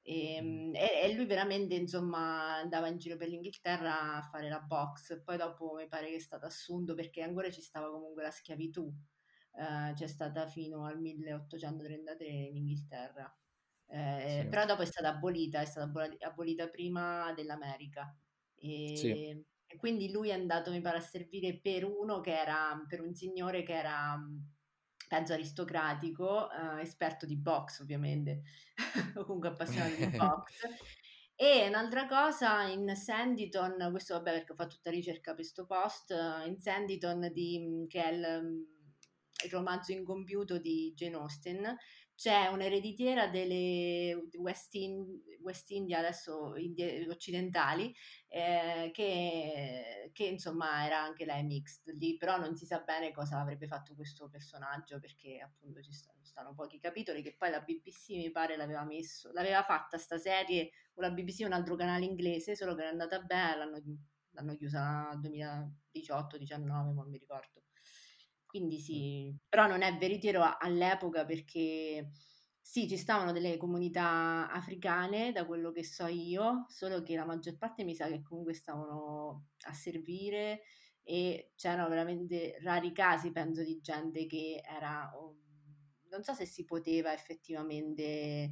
[SPEAKER 3] E,
[SPEAKER 2] mm,
[SPEAKER 3] e- e lui veramente insomma andava in giro per l'Inghilterra a fare la box. Poi dopo mi pare che è stato assunto perché ancora ci stava comunque la schiavitù. Eh, c'è stata fino al 1833 in Inghilterra. Eh,
[SPEAKER 2] sì,
[SPEAKER 3] però dopo è stata abolita, è stata aboli- abolita prima dell'America.
[SPEAKER 2] sì,
[SPEAKER 3] E, e quindi lui è andato, mi pare, a servire per uno che era, per un signore che era, penso, aristocratico, eh, esperto di box, ovviamente, o comunque appassionato di box. E un'altra cosa, in Sanditon, questo vabbè perché ho fatto tutta ricerca per questo post, eh, in Sanditon, di, che è il, il romanzo incompiuto di Jane Austen, c'è un'ereditiera delle West, In- West India, adesso Indie occidentali, eh, che, che, insomma era anche lei mixed lì, però non si sa bene cosa avrebbe fatto questo personaggio perché appunto ci stanno, stanno pochi capitoli che poi la BBC mi pare l'aveva messo, l'aveva fatta sta serie o la BBC un altro canale inglese, solo che era andata bene, l'hanno, l'hanno chiusa nel 2018-19, non mi ricordo. Quindi
[SPEAKER 2] mm,
[SPEAKER 3] sì, però non è veritiero all'epoca perché sì, ci stavano delle comunità africane, da quello che so io, solo che la maggior parte mi sa che comunque stavano a servire e c'erano veramente rari casi, penso, di gente che era, oh, non so se si poteva effettivamente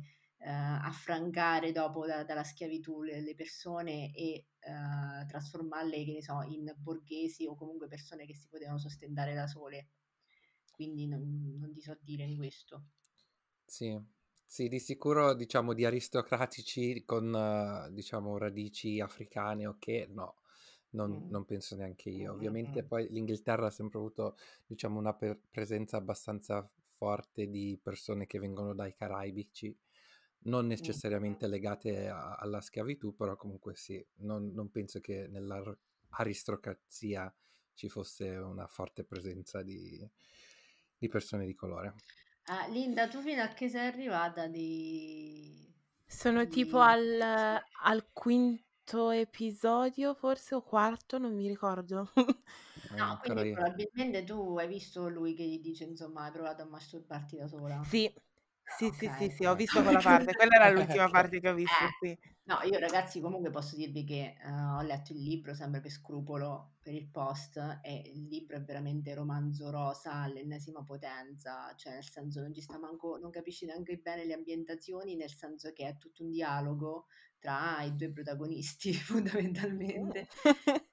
[SPEAKER 3] affrancare dopo da- dalla schiavitù le, le persone e eh, trasformarle, che ne so, in borghesi o comunque persone che si potevano sostentare da sole. Quindi non, non ti so dire in questo.
[SPEAKER 2] sì. Sì, di sicuro diciamo di aristocratici con eh, diciamo radici africane o che no, non,
[SPEAKER 3] Mm.
[SPEAKER 2] non penso neanche io.
[SPEAKER 3] Mm, mm,
[SPEAKER 2] Ovviamente poi l'Inghilterra ha sempre avuto diciamo una per- presenza abbastanza forte di persone che vengono dai caraibici, non necessariamente legate a- alla schiavitù, però comunque sì, non, non penso che nell'aristocrazia ci fosse una forte presenza di, di persone di colore.
[SPEAKER 3] Ah, Linda, tu fino a che sei arrivata di...
[SPEAKER 1] Sono tipo
[SPEAKER 3] di...
[SPEAKER 1] al, al quinto episodio, forse, o quarto, non mi ricordo.
[SPEAKER 3] No, quindi
[SPEAKER 2] io.
[SPEAKER 3] probabilmente tu hai visto lui che gli dice, insomma, hai provato a masturbarti da sola.
[SPEAKER 1] Sì, sì, sì,
[SPEAKER 3] ok,
[SPEAKER 1] sì, sì, ho visto quella parte. Quella era l'ultima
[SPEAKER 2] Ok.
[SPEAKER 1] parte che ho visto,
[SPEAKER 3] Eh,
[SPEAKER 1] sì.
[SPEAKER 3] no, io ragazzi comunque posso dirvi che eh, ho letto il libro sempre per scrupolo per il post e il libro è veramente romanzo rosa all'ennesima potenza, cioè nel senso non ci sta manco, non capisci neanche bene le ambientazioni, nel senso che è tutto un dialogo tra i due protagonisti fondamentalmente.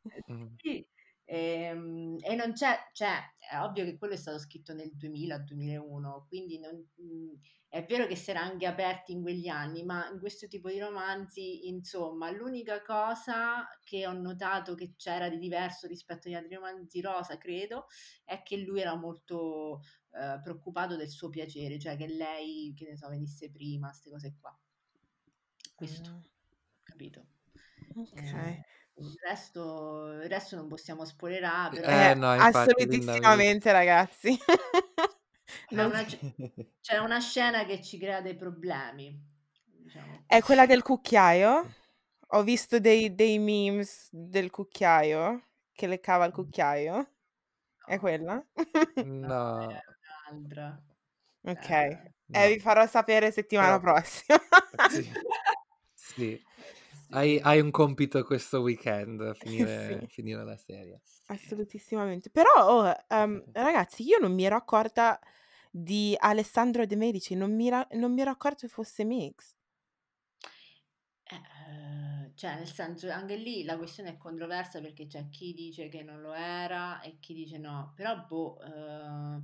[SPEAKER 3] Eh,
[SPEAKER 2] Mm.
[SPEAKER 3] Sì, ehm, e non c'è, cioè, è ovvio che quello è stato scritto nel 2000-2001, quindi non, mh, è vero che si era anche aperti in quegli anni, ma in questo tipo di romanzi, insomma, l'unica cosa che ho notato che c'era di diverso rispetto agli altri romanzi rosa, credo, è che lui era molto eh, preoccupato del suo piacere, cioè che lei, che ne so, venisse prima, queste cose qua. Questo,
[SPEAKER 1] Mm,
[SPEAKER 3] capito?
[SPEAKER 1] ok.
[SPEAKER 3] Eh, il resto, il resto non possiamo spoilerare, però
[SPEAKER 2] Eh
[SPEAKER 1] Eh,
[SPEAKER 2] no, infatti
[SPEAKER 1] assolutissimamente, ragazzi.
[SPEAKER 3] c'è una, c'è una scena che ci crea dei problemi, diciamo.
[SPEAKER 1] È quella del cucchiaio? Ho visto dei, dei memes del cucchiaio che le cava il cucchiaio. È quella?
[SPEAKER 3] no,
[SPEAKER 2] No,
[SPEAKER 3] è un'altra.
[SPEAKER 1] Ok.
[SPEAKER 4] Eh,
[SPEAKER 1] E vi
[SPEAKER 2] No,
[SPEAKER 1] farò sapere settimana
[SPEAKER 2] però
[SPEAKER 1] prossima.
[SPEAKER 2] sì, sì. Hai, hai un compito questo weekend,
[SPEAKER 1] Sì,
[SPEAKER 2] finire, finire la serie.
[SPEAKER 4] sì.
[SPEAKER 1] assolutissimamente. Però, oh, ehm, ragazzi, io non mi ero accorta di Alessandro De Medici, non mi, era- non mi ero accorta che fosse mix.
[SPEAKER 3] Eh, cioè, nel senso, anche lì la questione è controversa perché c'è chi dice che non lo era e chi dice no, però boh, eh,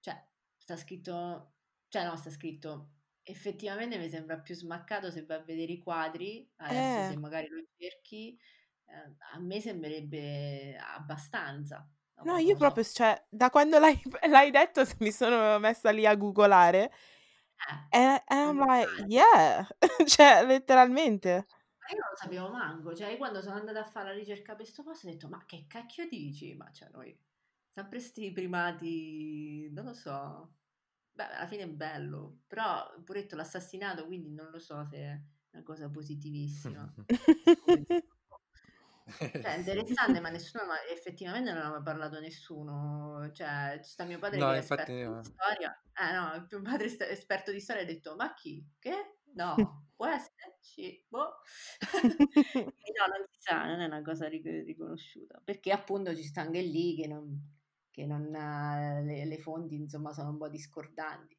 [SPEAKER 3] cioè, sta scritto, cioè no, sta scritto, effettivamente mi sembra più smaccato se vai a vedere i quadri, adesso
[SPEAKER 1] Eh,
[SPEAKER 3] se magari lo cerchi, eh, a me sembrerebbe abbastanza,
[SPEAKER 1] no,
[SPEAKER 3] non
[SPEAKER 1] io
[SPEAKER 3] lo
[SPEAKER 1] proprio,
[SPEAKER 3] so.
[SPEAKER 1] cioè, da quando l'hai, l'hai detto mi sono messa lì a googolare
[SPEAKER 3] Eh,
[SPEAKER 1] e and I'm
[SPEAKER 3] non
[SPEAKER 1] like,
[SPEAKER 3] sai.
[SPEAKER 1] yeah, cioè, letteralmente.
[SPEAKER 3] Ma io non lo sapevo manco, cioè io quando sono andata a fare la ricerca per questo posto ho detto ma che cacchio dici? Ma cioè noi, sempre sti primati, non lo so, beh alla fine è bello, però poretto l'ha assassinato quindi non lo so se è una cosa positivissima. Cioè interessante ma nessuno, ma effettivamente non aveva parlato nessuno, cioè ci sta mio padre
[SPEAKER 2] No,
[SPEAKER 3] che è esperto di
[SPEAKER 2] no.
[SPEAKER 3] storia, eh no, mio padre è esperto di storia ha detto ma chi? Che? No, può esserci, boh. No, non si sa, non è una cosa ric- riconosciuta, perché appunto ci sta anche lì che non, che non, eh, le, le fonti insomma sono un po' discordanti.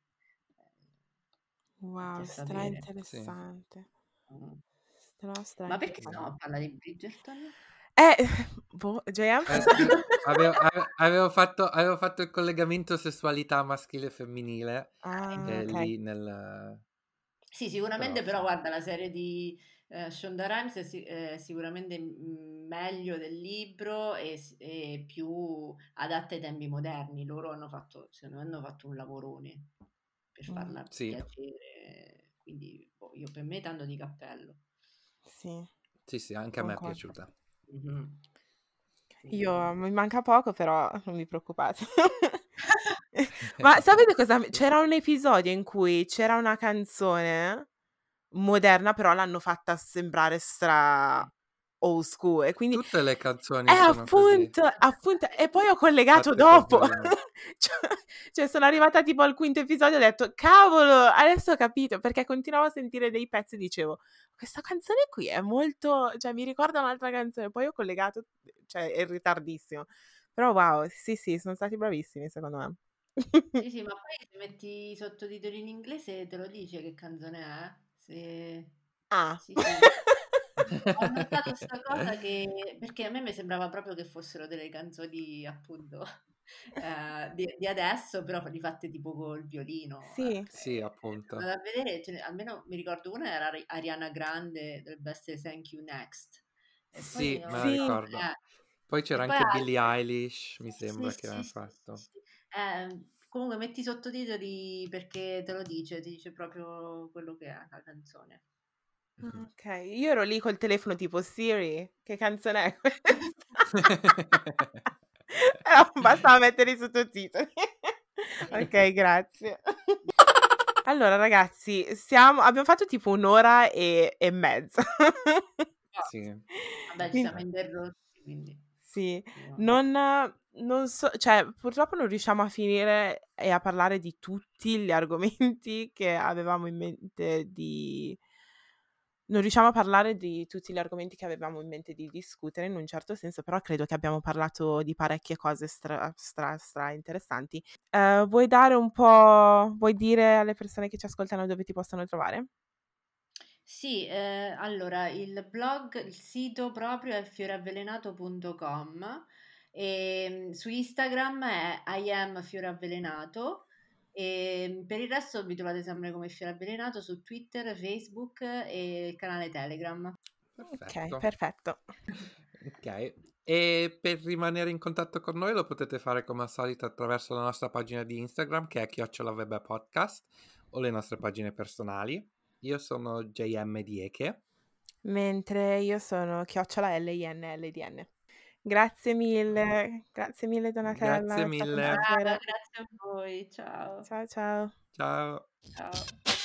[SPEAKER 3] Eh,
[SPEAKER 1] Wow, stra.
[SPEAKER 2] Sì.
[SPEAKER 1] interessante.
[SPEAKER 3] Mm.
[SPEAKER 1] Stra, stra
[SPEAKER 3] Ma perché stiamo a parlare di Bridgerton?
[SPEAKER 1] Eh, boh, JM?
[SPEAKER 2] Eh sì, avevo, ave- avevo fatto, avevo fatto il collegamento sessualità maschile e femminile
[SPEAKER 1] Ah,
[SPEAKER 2] eh,
[SPEAKER 1] ok.
[SPEAKER 2] lì nel...
[SPEAKER 3] Sì, sicuramente
[SPEAKER 2] Però
[SPEAKER 3] però
[SPEAKER 2] sì.
[SPEAKER 3] guarda la serie di eh, Shonda Rhimes è, si- è sicuramente mm, meglio del libro e, e più adatta ai tempi moderni. Loro hanno fatto, secondo me, hanno fatto un lavorone per
[SPEAKER 1] Mm,
[SPEAKER 3] farla
[SPEAKER 2] Sì,
[SPEAKER 3] piacere, quindi boh, io per me tanto di cappello.
[SPEAKER 1] sì,
[SPEAKER 2] sì, sì, anche a me è piaciuta.
[SPEAKER 3] Mhm. Sì,
[SPEAKER 1] Io mi manca poco, però non vi preoccupate. Ma sapete cosa? C'era un episodio in cui c'era una canzone moderna, però l'hanno fatta sembrare stra old school e quindi
[SPEAKER 2] Tutte le
[SPEAKER 1] eh,
[SPEAKER 2] canzoni così,
[SPEAKER 1] appunto, appunto, e poi ho collegato
[SPEAKER 2] fatte
[SPEAKER 1] dopo.
[SPEAKER 2] quella...
[SPEAKER 1] Cioè, cioè, sono arrivata tipo al quinto episodio e ho detto, cavolo, adesso ho capito, perché continuavo a sentire dei pezzi e dicevo, questa canzone qui è molto, cioè mi ricorda un'altra canzone, poi ho collegato, cioè è ritardissimo. Però wow, sì sì, sono stati bravissimi secondo me.
[SPEAKER 3] Sì, sì, ma poi se metti i sottotitoli in inglese te lo dice che canzone è? Se...
[SPEAKER 1] Ah.
[SPEAKER 3] Sì, sì. Ho notato questa cosa che, perché a me mi sembrava proprio che fossero delle canzoni appunto eh, di, di adesso, però rifatte tipo col violino.
[SPEAKER 1] Sì.
[SPEAKER 3] eh.
[SPEAKER 2] Sì, appunto.
[SPEAKER 3] andavo a vedere, ne- almeno mi ricordo una era Ari- Ariana Grande, dovrebbe essere Thank You Next. E poi
[SPEAKER 2] Sì, me la
[SPEAKER 1] Sì.
[SPEAKER 2] ricordo.
[SPEAKER 3] eh,
[SPEAKER 2] Poi c'era
[SPEAKER 3] poi
[SPEAKER 2] anche Billie. Eilish, mi
[SPEAKER 3] Sì,
[SPEAKER 2] sembra
[SPEAKER 3] sì,
[SPEAKER 2] che aveva
[SPEAKER 3] sì, sì,
[SPEAKER 2] fatto.
[SPEAKER 3] sì, sì. Eh, comunque metti i sottotitoli perché te lo dice, ti dice proprio quello che è la canzone.
[SPEAKER 2] Mhm.
[SPEAKER 1] Ok, io ero lì col telefono tipo Siri, che canzone è questa? Eh, bastava mettere i sottotitoli. ok, grazie. Allora, ragazzi, siamo, abbiamo fatto tipo un'ora e, e mezza.
[SPEAKER 2] Sì.
[SPEAKER 3] Vabbè, ci siamo interrotti, quindi...
[SPEAKER 1] Sì,
[SPEAKER 3] no.
[SPEAKER 1] non, non so, cioè, purtroppo non riusciamo a finire e a parlare di tutti gli argomenti che avevamo in mente di... Non riusciamo a parlare di tutti gli argomenti che avevamo in mente di discutere in un certo senso, però credo che abbiamo parlato di parecchie cose stra, stra, stra interessanti. Eh, vuoi dare un po', vuoi dire alle persone che ci ascoltano dove ti possono trovare?
[SPEAKER 3] Sì, eh, allora il blog, il sito proprio è fioreavvelenato.com e mm, su Instagram è I am fioreavvelenato e per il resto mi trovate sempre come Fiore Avvelenato su Twitter, Facebook e il canale Telegram.
[SPEAKER 2] Perfetto.
[SPEAKER 1] Ok, perfetto.
[SPEAKER 2] Ok, e per rimanere in contatto con noi lo potete fare come al solito attraverso la nostra pagina di Instagram che è chiocciolaveb podcast o le nostre pagine personali. Io sono JM Dieke.
[SPEAKER 1] Mentre io sono chiocciola L-I-N-L-D-N. Grazie mille, grazie mille Donatella.
[SPEAKER 2] Grazie mille.
[SPEAKER 3] Ciao, grazie a voi, ciao.
[SPEAKER 1] Ciao ciao.
[SPEAKER 2] Ciao.
[SPEAKER 3] Ciao.